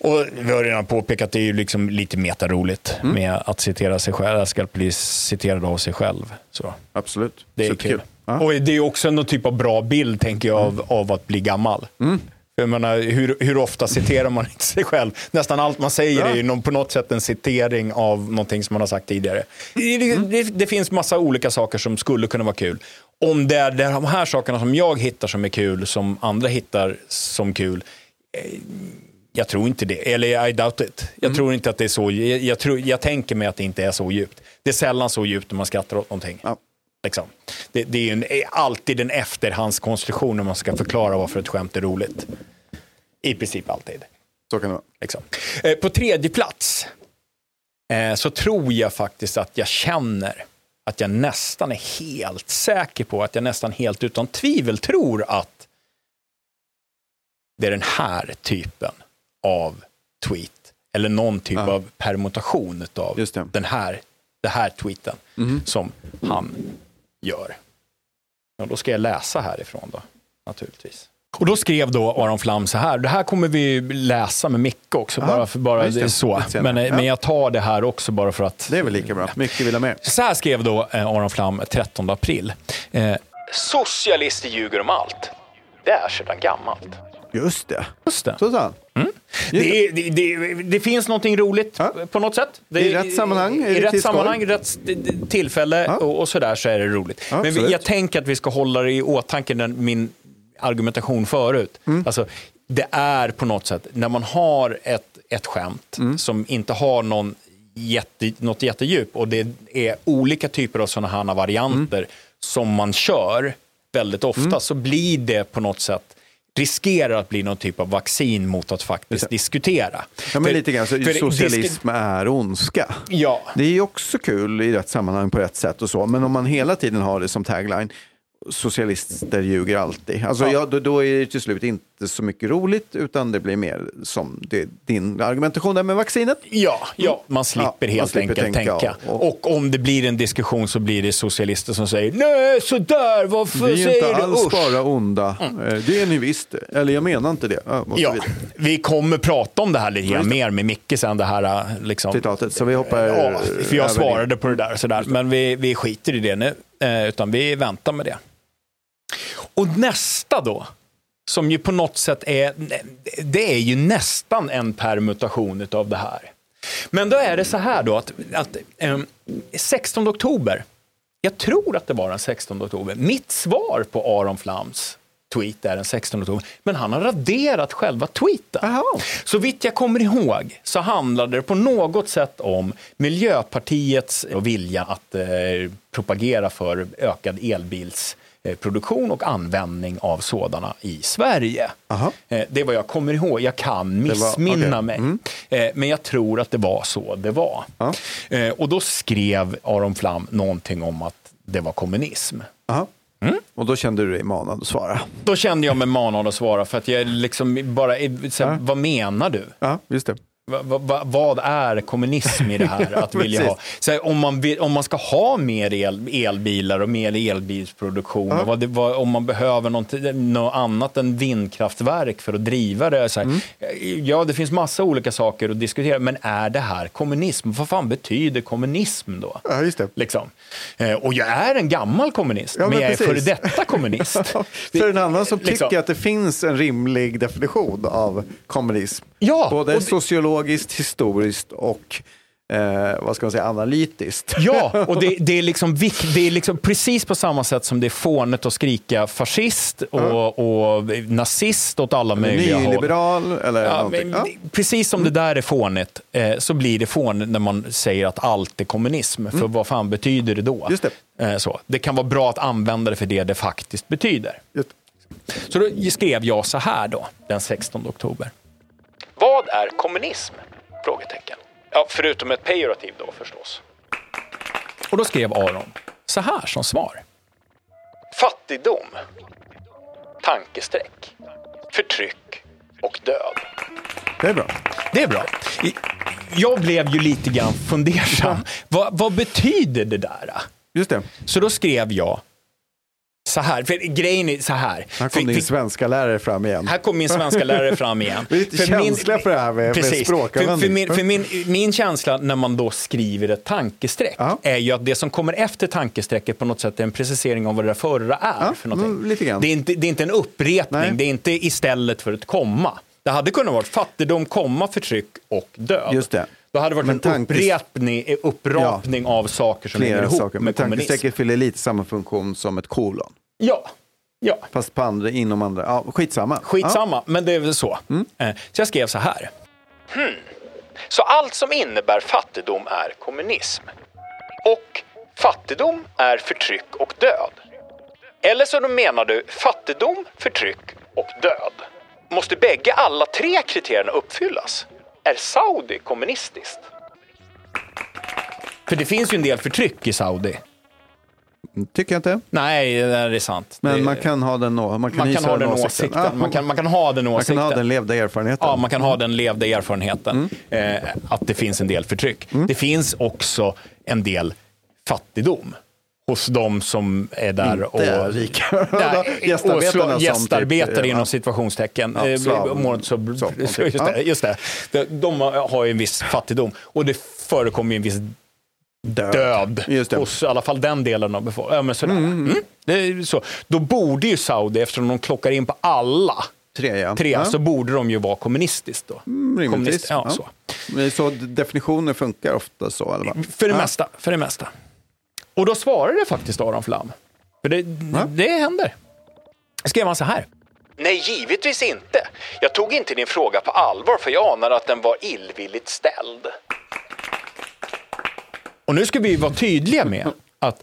Och vi har redan påpekat att det är ju liksom lite metaroligt Mm. med att citera sig själv, ska bli citerad av sig själv. Så. Absolut. Det är Superkul. kul. Och det är också någon typ av bra bild, tänker jag, av, av att bli gammal. Mm. Jag menar, hur, hur ofta citerar man inte sig själv? Nästan allt man säger Ja. är ju någon, på något sätt en citering av någonting som man har sagt tidigare. Det, det, det, det finns massa olika saker som skulle kunna vara kul. Om det är de här sakerna som jag hittar som är kul, som andra hittar som kul, eh, jag tror inte det. Eller I doubt it. Jag tror inte att det är så. Jag, jag, tror, jag tänker mig att det inte är så djupt. Det är sällan så djupt när man skrattar åt någonting. Liksom. Det, det är en, är alltid en efterhandskonstruktion när man ska förklara varför ett skämt är roligt. I princip alltid. Så kan det vara. Liksom. Eh, på tredje plats eh, så tror jag faktiskt att jag känner att jag nästan är helt säker på att jag nästan helt utan tvivel tror att det är den här typen av tweet eller någon typ Ja. av permutation av den här, det här tweeten Mhm. som han gör. Ja, då ska jag läsa härifrån då, naturligtvis. Och då skrev då Aron Flam så här, det här kommer vi läsa med Micke också, Aha, bara för bara det. det så. Senare. Men, Ja. men jag tar det här också bara för att... Det är väl lika bra. Mycket vill ha mer. Så här skrev då eh, Aron Flam 13 april. Eh, Socialister ljuger om allt. Det är sedan gammalt. Just det. Just det. Så sa han. Det, är- det, det, det finns någonting roligt på något sätt. Det, I rätt sammanhang, är I det rätt sammanhang, rätt tillfälle och, och sådär så är det roligt. Ja, Men vi, jag tänker att vi ska hålla det i åtanke, den, min argumentation förut. Mm. Alltså, det är på något sätt, när man har ett, ett skämt Mm. som inte har någon jätte, något jättedjup och det är olika typer av sådana här varianter Mm. som man kör väldigt ofta så blir det på något sätt riskerar att bli någon typ av vaccin mot att faktiskt diskutera. Ja, men För- lite grann, så socialism är ondska. Ja. Det är också kul i rätt sammanhang på rätt sätt och så, men om man hela tiden har det som tagline socialister ljuger alltid. Alltså, Ja. ja, då, då är det till slut inte så mycket roligt, utan det blir mer som det, din argumentation där med vaccinet. Ja, ja man slipper Ja, man helt slipper enkelt tänka, tänka. och- Och, om det blir en diskussion så blir det socialister som säger nej, sådär, varför Vi är säger inte du alls usch? bara onda. Eh, Det är ni visst. Eller jag menar inte det. Ja, Ja, vi kommer prata om det här lite mer med Micke sen, det här liksom. Citatet. Så vi hoppar Ja, för jag svarade på det där, sådär. men vi, vi skiter i det nu, eh, utan vi väntar med det. Och nästa då, som ju på något sätt är, det är ju nästan en permutation av det här. Men då är det så här då att, att ehm, 16 oktober, jag tror att det var den 16 oktober, mitt svar på Aron Flams tweet är den 16 oktober, men han har raderat själva tweeten. Så vitt jag kommer ihåg så handlade det på något sätt om Miljöpartiets vilja att eh, propagera för ökad elbilsproduktion och användning av sådana i Sverige. Eh, det är vad jag kommer ihåg. Jag kan Det var- missminna okej. mig. Mm. Eh, men jag tror att det var så det var. Eh, och då skrev Aron Flam någonting om att det var kommunism. Aha. Mm. Och då kände du dig manad att svara. Då kände jag mig manad att svara för att jag liksom bara, så här, vad menar du? Ja, just det. Va, va, va, vad är kommunism i det här? Att vilja ha, så om, man vill, om man ska ha mer el, elbilar och mer elbilsproduktion, och vad det, vad, om man behöver något, något annat än vindkraftverk för att driva det. Så här, Ja, det finns massa olika saker att diskutera, men är det här kommunism? Vad fan betyder kommunism då? Ja, just det. Liksom. Eh, Och jag är en gammal kommunist, Ja, men, men jag är precis. före detta kommunist. För en annan som Liksom. tycker att det finns en rimlig definition av kommunism. Ja, Både och det- sociologiskt, historiskt och eh, vad ska man säga, analytiskt. Ja, och det, det, är liksom, vik- det är liksom precis på samma sätt som det är fånigt att skrika fascist och, och nazist åt alla möjliga håll. Nyliberal eller Ja, men, Ja. Precis som det där är fånigt eh, så blir det fånigt när man säger att allt är kommunism. För vad fan betyder det då? Mm. Just det. Eh, så. det kan vara bra att använda det för det det faktiskt betyder. Just. Så då skrev jag så här då, den 16 oktober. Vad är kommunism? Frågetecken. Ja, förutom ett pejorativ då förstås. Och då skrev Aron så här som svar. Fattigdom, tankestreck, förtryck och död. Det är bra. Det är bra. Jag blev ju lite grann fundersam. Vad, vad betyder det där? Just det. Så då skrev jag så här, för grejen är så här. Här kom För- din för- svenska lärare fram igen. här kom min svenska lärare fram igen. Vi är lite känsliga för det här med- med Precis. språkanvändning. För, för, min, för min, min känsla när man då skriver ett tankestreck är ju att det som kommer efter tankestrecket på något sätt är en precisering av vad det där förra är Ja, för någonting. mm, lite grann. Det, är inte, det är inte en upprepning, Nej. det är inte istället för ett komma. Det hade kunnat vara fattigdom, komma, förtryck och död. Just det. Då hade det varit Men en tankes- upprepning, upprapning av saker som hänger Flera ihop saker. Men med kommunism. tankestrecket fyller lite samma funktion som ett kolon. Ja. ja. Fast på andra, inom andra. Ja, skitsamma. Skitsamma, men det är väl så. Eh, Så jag skrev så här. Hmm. Så allt som innebär fattigdom är kommunism. Och fattigdom är förtryck och död. Eller så menar du fattigdom, förtryck och död. Måste bägge alla tre kriterierna uppfyllas? Är Saudi kommunistiskt? För det finns ju en del förtryck i Saudi. Tycker jag inte. Nej, det är sant. Men det, man kan ha den, man kan man kan ha den åsikten. åsikten. Ja, Man kan, man kan ha den man åsikten. kan ha den levda erfarenheten. Ja, man kan ha den levda erfarenheten eh, att det finns en del förtryck. Det finns också en del fattigdom hos de som är där och, Inte rika. där, Gästarbetarna som gästarbetare typ, inom situationstecken. Ja, Eh, slav. mår inte så, Så, okej. just, det, Ja. just det. De, har ju en viss fattigdom och det förekommer ju en viss död, det. hos i alla fall den delen av befolkningen. Ja. Mm. Är ju så. Då borde ju Saudi, eftersom de klockar in på alla Tre, ja. tre, Ja. så borde de ju vara kommunistiskt då. Mm. Kommunist, ja, Ja. Så. Så definitioner funkar ofta så, eller vad? För det mesta. För det mesta. Och då svarade faktiskt Aron Flam. För det, det händer. Skrev han så här. Nej, givetvis inte. Jag tog inte din fråga på allvar för jag anade att den var illvilligt ställd. Och nu ska vi vara tydliga med att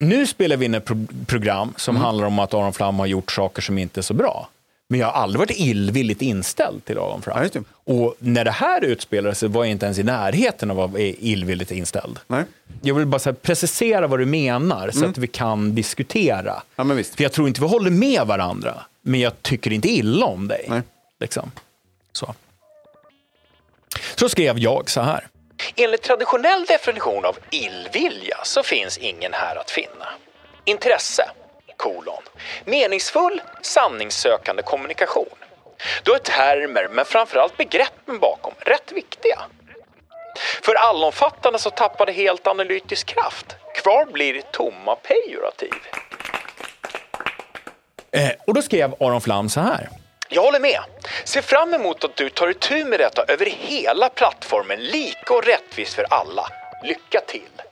nu spelar vi in ett pro- program som handlar om att Aron Flam har gjort saker som inte är så bra. Men jag har aldrig varit illvilligt inställd till Aron Flam. Och när det här utspelade sig var jag inte ens i närheten av att vara illvilligt inställd. Nej. Jag vill bara så här, precisera vad du menar så Mm. att vi kan diskutera. Ja, men visst. För jag tror inte vi håller med varandra, men jag tycker inte illa om dig. Nej. Liksom. Så. så skrev jag så här. Enligt traditionell definition av illvilja så finns ingen här att finna. Intresse, kolon. Meningsfull, sanningssökande kommunikation. Då är termer, men framförallt begreppen bakom, rätt viktiga. För allomfattande så tappar det helt analytisk kraft. Kvar blir tomma pejorativ. Eh, och då skrev Aron Flam så här. Jag håller med. Ser fram emot att du tar itu med detta över hela plattformen, lika och rättvist för alla. Lycka till!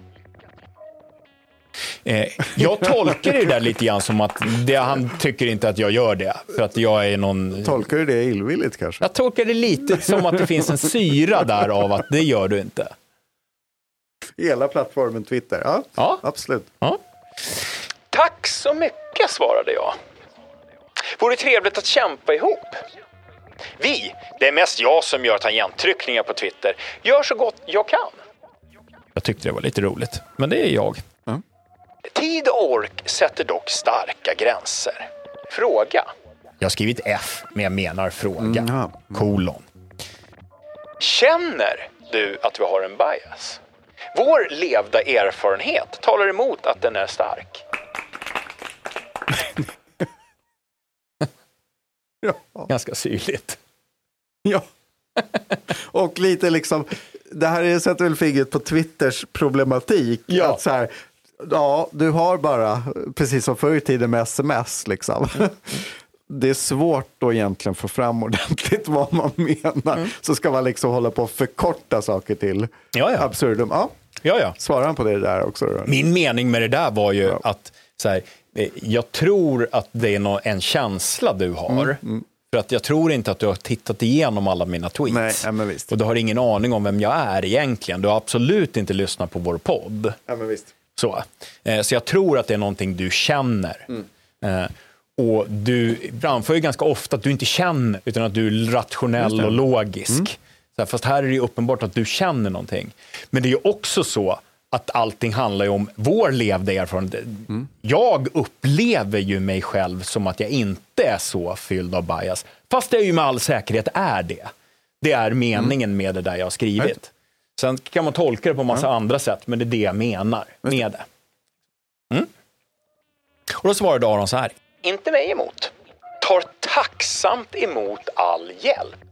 Eh, jag tolkar det där lite grann som att det, han tycker inte att jag gör det. För att jag är någon... Tolkar du det illvilligt kanske? Jag tolkar det lite som att det finns en syra där av att det gör du inte. Hela plattformen Twitter, ja, Ja. absolut. Ja. Tack så mycket, svarade jag. Vore trevligt att kämpa ihop. Vi, det är mest jag som gör tangenttryckningar på Twitter, gör så gott jag kan. Jag tyckte det var lite roligt, men det är jag. Tid och ork sätter dock starka gränser. Fråga. Jag har skrivit F, men jag menar fråga. Kolon. Känner du att vi har en bias? Vår levda erfarenhet talar emot att den är stark. Ganska syrligt. Ja. Och lite liksom, det här sätter väl fingret på Twitters problematik. Ja. Att så här, ja, du har bara, precis som förr i tiden med sms, liksom. Mm. Det är svårt att egentligen få fram ordentligt vad man menar. Så ska man liksom hålla på att förkorta saker till Mm. Ja, ja. absurdum. Ja. Ja, ja. Svarar han på det där också? Då? Min mening med det där var ju att så här, eh, jag tror att det är en känsla du har. Mm, För att jag tror inte att du har tittat igenom alla mina tweets. Nej, ja. Och du har ingen aning om vem jag är egentligen. Du har absolut inte lyssnat på vår podd. Ja. Så, eh, så jag tror att det är någonting du känner. Mm. Och du framför ju ganska ofta att du inte känner, utan att du är rationell och logisk. Mm. Så här, fast här är det ju uppenbart att du känner någonting. Men det är ju också så att allting handlar ju om vår levda erfarenhet. Mm. Jag upplever ju mig själv som att jag inte är så fylld av bias. Fast jag ju med all säkerhet är det. Det är meningen med det där jag har skrivit. Sen kan man tolka det på massa andra sätt, men det är det jag menar med det. Mm. Och då svarade Aron så här. Inte mig emot. Tar tacksamt emot all hjälp.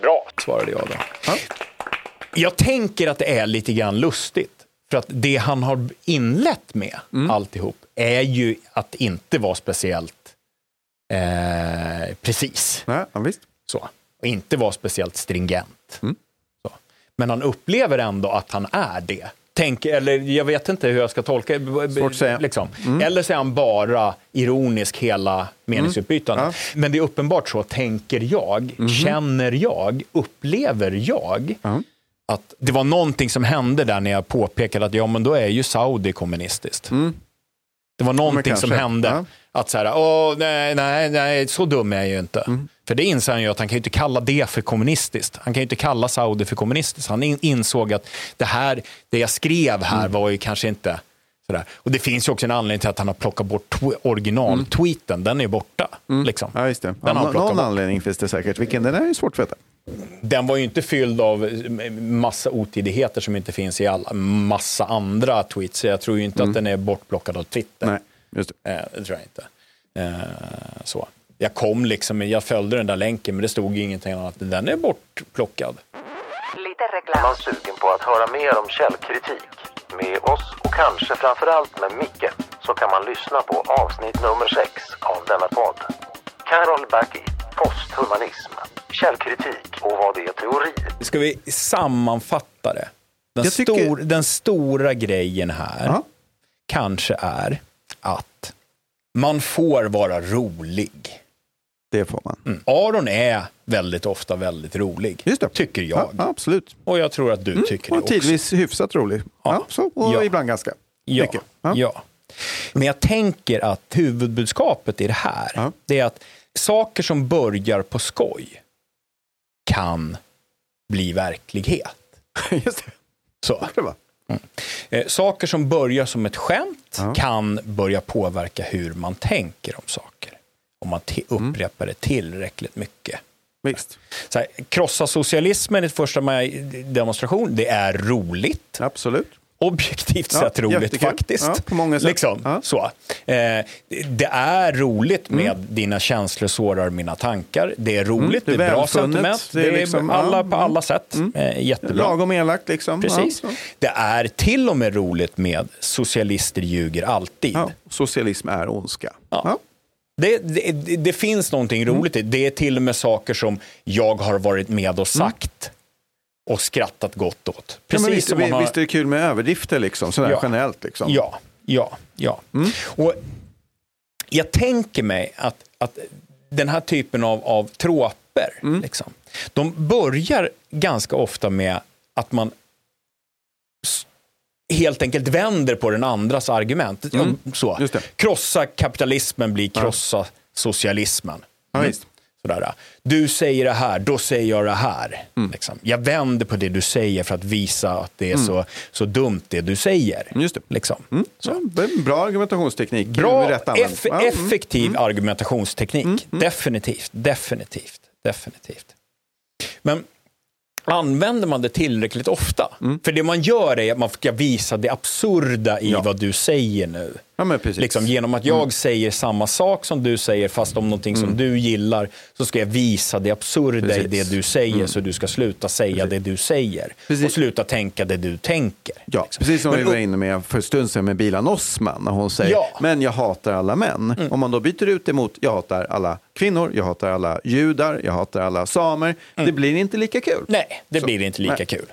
Bra, svarade jag då. Jag tänker att det är lite grann lustigt. För att det han har inlett med alltihop är ju att inte vara speciellt eh, precis. Nej, ja, visst. Så. Och inte vara speciellt stringent. Mm. Men han upplever ändå att han är det. Tänk, eller jag vet inte hur jag ska tolka det. Liksom. Mm. Eller så är han bara ironisk hela meningsutbytandet. Mm. Men det är uppenbart så, tänker jag, Mhm. känner jag, upplever jag att det var någonting som hände där när jag påpekade att ja, men då är ju Saudi kommunistiskt. Det var någonting som hände. Ja. Att så här, Åh, nej, nej, nej, så dum är jag ju inte. Mm. För det inser han ju att han kan ju inte kalla det för kommunistiskt. Han kan ju inte kalla Saudi för kommunistiskt. Han in, insåg att det här, det jag skrev här Mm. var ju kanske inte sådär. Och det finns ju också en anledning till att han har plockat bort tw- original-tweeten. Den är ju borta. Liksom. Mm. Ja, just det. Den Ja, någon bort. anledning finns det säkert. Vilken den är ju svårt att veta. Den var ju inte fylld av eh, massa otidigheter som inte finns i alla massa andra tweets. Jag tror ju inte att den är bortplockad av Twitter. Mm. Nej, just det. Eh, det tror jag inte. Eh, så. Jag kom liksom, jag följde den där länken men det stod ingenting annat. Den är bortplockad. Är man sugen på att höra mer om källkritik med oss och kanske framförallt med Micke så kan man lyssna på avsnitt nummer 6 av denna podd. Carol Backi, posthumanism, källkritik och vad det är teori. Ska vi sammanfatta det? Den, tycker- stor, den stora grejen här Ja. kanske är att man får vara rolig. Det får man. Mm. Aron är väldigt ofta väldigt rolig, Just det. tycker jag. Ja, ja, absolut. Och jag tror att du tycker det Och också. tidvis hyfsat rolig. Ja. så, och Ja. ibland ganska Ja, mycket. ja. Men jag tänker att huvudbudskapet i det här, Ja. det är att saker som börjar på skoj kan bli verklighet. Just det. Så. Mm. Eh, saker som börjar som ett skämt kan börja påverka hur man tänker om saker. Om man ti- upprepar det tillräckligt mycket. Visst. Så här, krossa socialismen i ett första maj-demonstration, det är roligt. Absolut. Objektivt Ja, sett roligt jättekul. faktiskt. Ja, på många sätt. Liksom, så. Eh, det är roligt med Mm. dina känslor sårar mina tankar. Det är roligt, Mm, det är, bra välfunnet, sentiment. det är liksom- alla, ja, på alla sätt. Eh, jättebra. Lagom elakt liksom. Precis. Ja, Det är till och med roligt med socialister ljuger alltid. ja. Socialism är ondska. Ja. Det, det, finns någonting Mm. roligt i det. Är till och med saker som jag har varit med Mm. och sagt och skrattat gott åt. Ja, Precis visst, som man har... visst är det kul med överdrifter liksom, sådär Ja. generellt. Liksom. Ja, ja, ja. Mm. Och jag tänker mig att, att den här typen av, av troper, Mm. liksom, de börjar ganska ofta med att man helt enkelt vänder på den andras argument. Mm. Så. Just det. Krossa kapitalismen blir krossa socialismen. Ja, Mm. Sådär. Du säger det här, då säger jag det här. Mm. Liksom. Jag vänder på det du säger för att visa att det är Mm. så, så dumt det du säger. Just det. Liksom. Mm. Ja, det är en bra argumentationsteknik. Bra, eff Ja, mm. effektiv argumentationsteknik. Definitivt, definitivt, definitivt. Men använder man det tillräckligt ofta? Mm. För det man gör är att man ska visa det absurda i vad du säger nu. Ja, men precis. Liksom, genom att jag Mm. säger samma sak som du säger, fast om någonting som du gillar, så ska jag visa det absurda i Precis. Mm. det du säger, så du ska sluta säga det du säger. Och sluta tänka det du tänker. Ja, precis som Men vi var inne med för en stund sedan med Bilan Osman när hon säger Ja. men jag hatar alla män. Mm. Om man då byter ut det mot jag hatar alla kvinnor, jag hatar alla judar, jag hatar alla samer. Det blir inte lika kul. Mm. Nej, det Så. blir inte lika Nej. kul.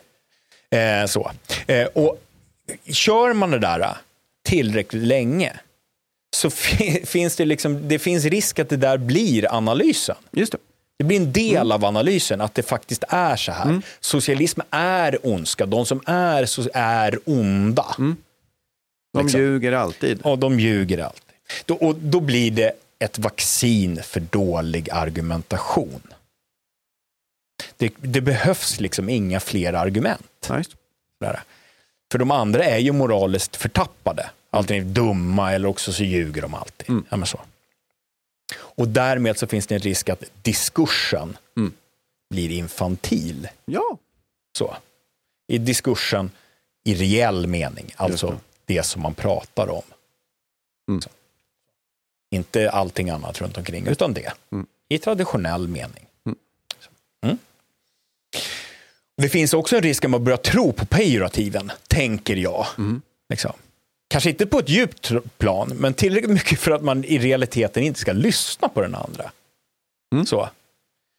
Eh, så. Eh, och kör man det där tillräckligt länge så fi- finns det, liksom, det finns risk att det där blir analysen. Just det. Det blir en del av analysen, att det faktiskt är så här. Socialism är ondska, de som är så är onda. De Liksom. ljuger alltid. Och de ljuger alltid. Då, och då blir det ett vaccin för dålig argumentation. Det, det behövs liksom inga fler argument. Ja. Sådär. För de andra är ju moraliskt förtappade. Antingen dumma eller också så ljuger de alltid. Ja, men så. Och därmed så finns det en risk att diskursen blir infantil. Ja. Så. I diskursen i reell mening, alltså det. som man pratar om. Så. Inte allting annat runt omkring, utan det. I traditionell mening. Mm. Det finns också en risk att man börjar tro på pejorativen, tänker jag. Liksom. Kanske inte på ett djupt plan, men tillräckligt mycket för att man i realiteten inte ska lyssna på den andra. Så.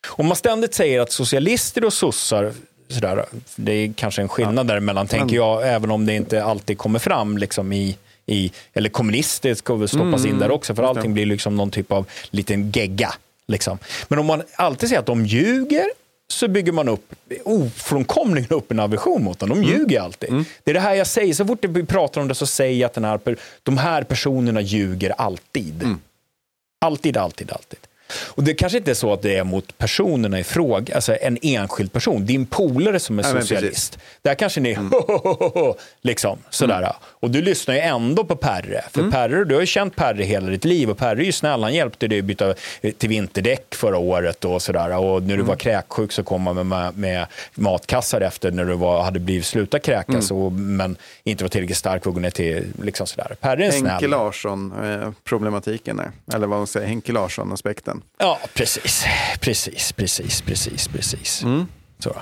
Om man ständigt säger att socialister och sossar, sådär, det är kanske en skillnad däremellan, tänker jag, även om det inte alltid kommer fram liksom i, i eller kommunister ska väl stoppas Mm, in där också, för allting blir liksom någon typ av liten gegga. Liksom. Men om man alltid säger att de ljuger, så bygger man upp, ofrånkomligen upp en aversion mot dem. De Mm. ljuger alltid. Det är det här jag säger, så fort vi pratar om det så säger jag att den här, de här personerna ljuger alltid. Mm. Alltid, alltid, alltid. Och det kanske inte är så att det är mot personerna i fråga, alltså en enskild person, din polare som är Nej, socialist. Där kanske ni liksom sådär. Och du lyssnar ju ändå på Perre. För Perre, du har ju känt Perre hela ditt liv och Perre är ju snäll, han hjälpte dig att byta till vinterdäck förra året och sådär. Och när du var kräksjuk så kom han med, med matkassar efter när du var, hade blivit slutat kräkas och, men inte var tillräckligt stark för att gå ner till liksom sådär. Perre är snäll. Henke Larsson-problematiken där. Eller vad man säger, Henke Larsson-aspekten. Ja, precis. Precis, precis, precis, precis. Mm. Så.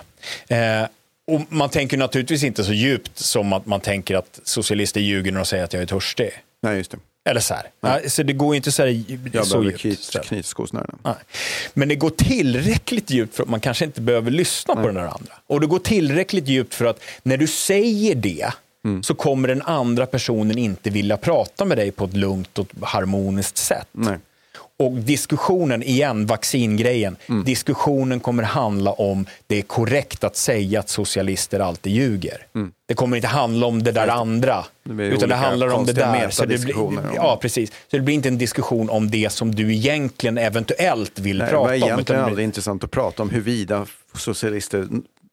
Eh, och man tänker naturligtvis inte så djupt som att man tänker att socialister ljuger när de säger att jag är törstig. Nej, just det. Eller så här. Ja, så det går inte så, här, Jag så djupt. knyt, knytskosnören. Nej. Men det går tillräckligt djupt för att man kanske inte behöver lyssna på den där andra. Och det går tillräckligt djupt för att när du säger det Mm. så kommer den andra personen inte vilja prata med dig på ett lugnt och harmoniskt sätt. Nej. Och diskussionen, igen, vaccingrejen. Mm. Diskussionen kommer handla om det är korrekt att säga att socialister alltid ljuger. Det kommer inte handla om det där andra. Mm. Det utan det handlar om det där. Så det blir, om- ja, precis. Så det blir inte en diskussion om det som du egentligen eventuellt vill Nej, det prata var om. utan egentligen det blir- aldrig intressant att prata om huruvida socialister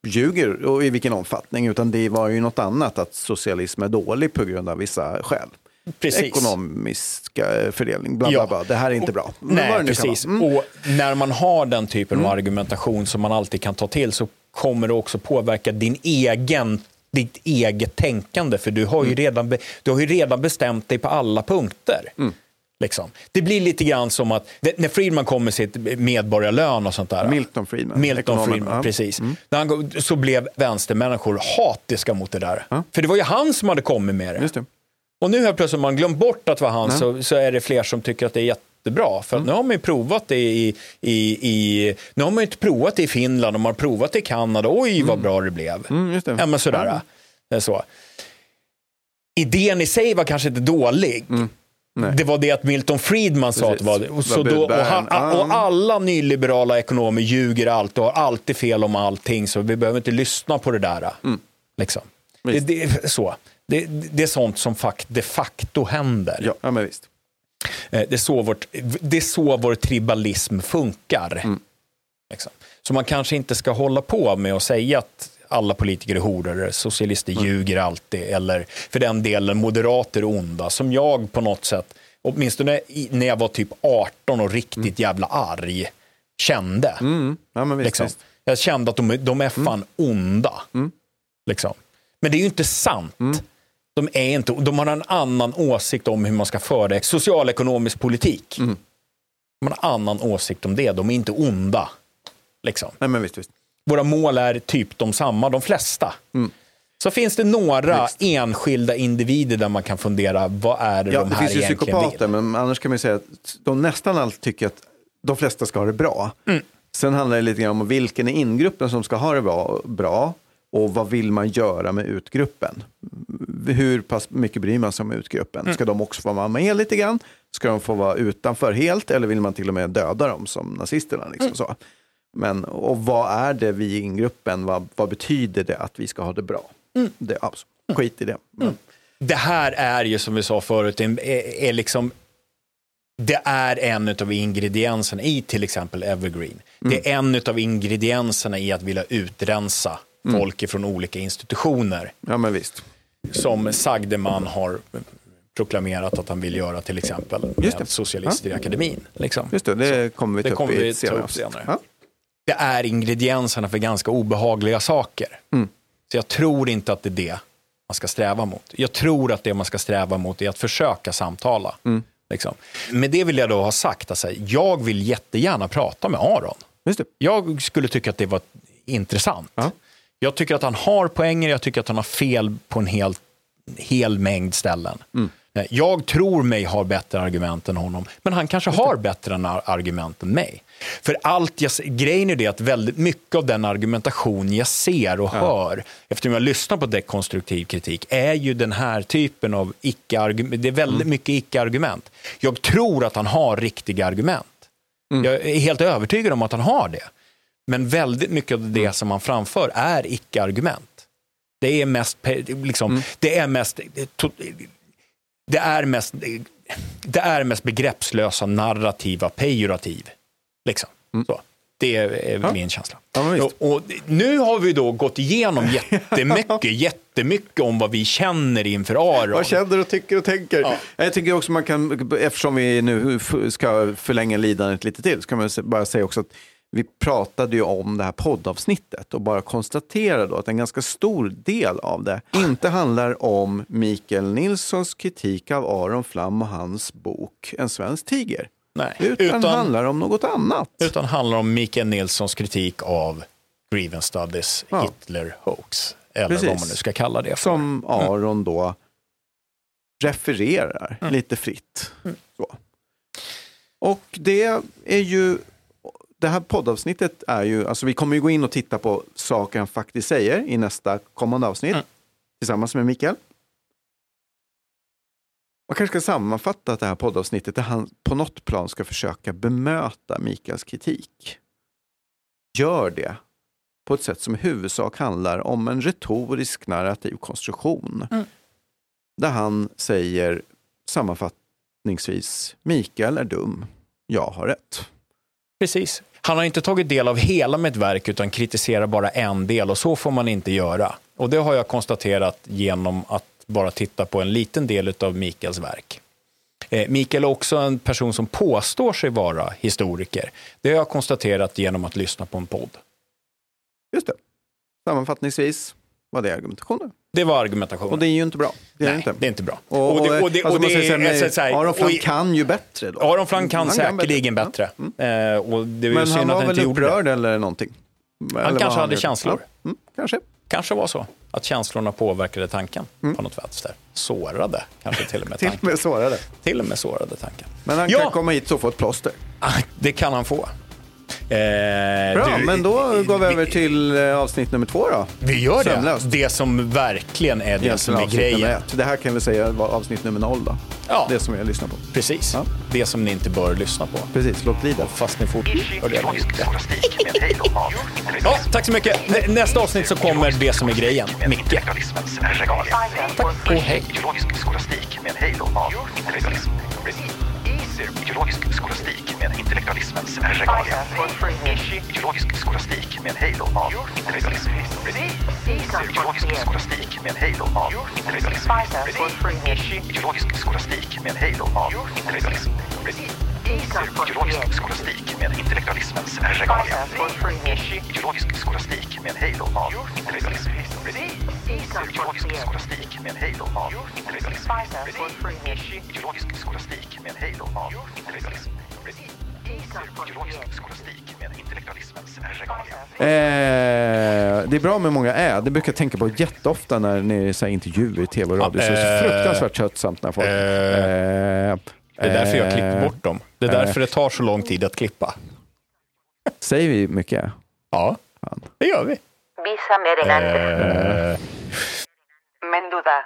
ljuger och i vilken omfattning, utan det var ju något annat att socialism är dålig på grund av vissa skäl. Precis. Ekonomiska eh, fördelning, bla bla Ja. bla. Det här är inte bra. Men Nej, precis. Mm. Och när man har den typen av argumentation som man alltid kan ta till så kommer det också påverka din egen ditt eget tänkande, för du Mm. har ju redan, du har ju redan bestämt dig på alla punkter. Mm. Liksom. Det blir lite grann som att när Friedman kom med sitt medborgarlön och sånt där. Milton Friedman. Milton ekonomen, Friedman, ja. precis. Mm. När han, så blev vänstermänniskor hatiska mot det där. För det var ju han som hade kommit med det. Och nu har plötsligt man glömt bort att det var han så, så är det fler som tycker att det är jättebra. För att nu har man ju provat det i, i, i, nu har man ju inte provat det i Finland och man har provat det i Kanada. Oj vad bra det blev. Mm, det. Ja, men sådär. Är Så. Idén i sig var kanske inte dålig. Det var det att Milton Friedman sa att det var så då, och, budbäraren. han, och alla nyliberala ekonomer ljuger allt och har alltid fel om allting så vi behöver inte lyssna på det där. Liksom. Det, det, så. Det, det är sånt som fakt, de facto händer. Ja, ja, men visst. Eh, Det är så, vårt, det är så vår tribalism funkar. Mm. Liksom. Så man kanske inte ska hålla på med att säga att alla politiker är horor, socialister Mm. ljuger alltid, eller för den delen moderater är onda, som jag på något sätt, åtminstone när jag var typ 18 och riktigt jävla arg, kände. Mm. Ja, men visst, Liksom. visst. Jag kände att de, är- de är fan onda. Mm. Liksom. Men det är ju inte sant. De, är inte, de har en annan åsikt om hur man ska föra socialekonomisk politik. Mm. De har en annan åsikt om det. De är inte onda. Liksom. Nej, men visst, visst. Våra mål är typ de samma, de flesta. Så finns det några enskilda individer där man kan fundera, vad är det Ja, de det här finns ju egentligen psykopater, vill? men annars kan man ju säga att de nästan alltid tycker att de flesta ska ha det bra. Mm. Sen handlar det lite grann om vilken är ingruppen som ska ha det bra och vad vill man göra med utgruppen? Hur pass mycket bryr man sig om utgruppen? Mm. Ska de också få vara med lite grann? Ska de få vara utanför helt eller vill man till och med döda dem som nazisterna? Liksom Mm. så. Men, och vad är det vi i ingruppen, vad, vad betyder det att vi ska ha det bra? Mm. Det, alltså, skit i det. Men, Det här är ju som vi sa förut, en, är, är liksom det är en av ingredienserna i till exempel Evergreen. Det är en av ingredienserna i att vilja utrensa Mm. folk från olika institutioner. Ja, men visst. Som Sagdeman har proklamerat att han vill göra till exempel Just med socialister i akademin. Liksom. Just det, det kommer vi ta upp kommer vi ta upp senare. Ja. Det är ingredienserna för ganska obehagliga saker. Mm. Så jag tror inte att det är det man ska sträva mot. Jag tror att det man ska sträva mot är att försöka samtala. Mm. Liksom. Med det vill jag då ha sagt, alltså, jag vill jättegärna prata med Aron. Jag skulle tycka att det var intressant. Jag tycker att han har poänger, jag tycker att han har fel på en hel, hel mängd ställen. Mm. Eh, Jag tror mig ha bättre argument än honom, men han kanske har bättre argument än mig. För allt jag, grejen är det att väldigt mycket av den argumentation jag ser och hör, eftersom jag lyssnar på dekonstruktiv kritik, är ju den här typen av icke-argument. Det är väldigt mycket icke-argument. Jag tror att han har riktiga argument. Jag är helt övertygad om att han har det. Men väldigt mycket av det som han framför är icke-argument. Det är mest, liksom, det är mest, det, är mest, det är mest begreppslösa narrativa pejorativ. Liksom. Så. Det är min känsla. och, och nu har vi då gått igenom jättemycket, jättemycket om vad vi känner inför Aron. Vad känner och tycker och tänker. Jag tycker också man kan, eftersom vi nu ska förlänga lidandet lite till, så kan man bara säga också att vi pratade ju om det här poddavsnittet och bara konstatera då att en ganska stor del av det inte handlar om Mikael Nilssons kritik av Aron Flam och hans bok En svensk tiger. Nej, Utan, utan- handlar om något annat. Utan handlar om Mikael Nilssons kritik av Grievance Studies Ja. Hitler hoax. Eller Precis. vad man nu ska kalla det för. Som Aron då refererar Mm. lite fritt. Så. Och det är ju, det här poddavsnittet är ju, alltså vi kommer ju gå in och titta på saker han faktiskt säger i nästa kommande avsnitt Mm. tillsammans med Mikael. Man kanske ska sammanfatta det här poddavsnittet där han på något plan ska försöka bemöta Mikaels kritik. Gör det på ett sätt som i huvudsak handlar om en retorisk narrativ konstruktion. Mm. Där han säger sammanfattningsvis, Mikael är dum, jag har rätt. Precis. Han har inte tagit del av hela mitt verk utan kritiserar bara en del och så får man inte göra. Och det har jag konstaterat genom att bara titta på en liten del av Mikaels verk. Eh, Mikael är också en person som påstår sig vara historiker. Det har jag konstaterat genom att lyssna på en podd. Just det. Sammanfattningsvis var det argumentationen. Det var argumentationen. Och det är ju inte bra. Det är Nej, inte. det är inte bra. Och, och, det- och det- alltså, och det är- så här- Aron Flam kan ju bättre då. Aron Flam kan Han säkerligen bättre. bättre. Eh, och det är ju Men synd han att var han väl inte gjorde det. upprörd eller någonting? Eller Han kanske hade gjorde? känslor. Ja, mm, kanske. Kanske var så att känslorna påverkade tanken på något vänster. Sårade kanske till och med Till tanken. och med sårade. Till och med sårade tanken. Men han Ja. kan komma hit och få ett plåster. Ah, Det kan han få. Eh, Bra, du- men då går vi över till eh, avsnitt nummer två då. Vi gör det. Sömlöst. Det som verkligen är det som är grejen. Det här kan vi säga var avsnitt nummer noll då. Ja. Det som jag lyssnar på. Precis. Ja. Det som ni inte bör lyssna på. Precis, låt bli det. Fast ni fort det. Ja, tack så mycket. Nä- Nästa avsnitt så kommer det som är grejen. Micke. Tack och hej. Ideologisk skolastik med en halo av intellektualism. Ideologisk skolastik med intellektualismens regalia. Ideologisk skolastik med en halo av intellektualism. Ideologisk skolastik med en halo av intellektualism. Ideologisk skolastik med en halo av intellektualism. Ideologisk skolastik med intellektualismens regalia. Ideologisk skolastik med en halo av intellektualism. Ideologisk skolastik med en halo av intellektualism. Ideologisk skolastik med en halo av intellektualism. Ideologisk skolastik med intellektualismens regalia. Eh, det är bra med många ä. Det brukar jag tänka på jätteofta när ni är här intervjuer i tv och radio. så är det eh, så fruktansvärt tröttsamt när folk... eh, Eh, Det är därför jag klippt eh, bort dem. Det är eh, därför det tar så lång tid att klippa. Säger vi mycket? Ja, det gör vi. Visa Maryland. Eh, Menduda.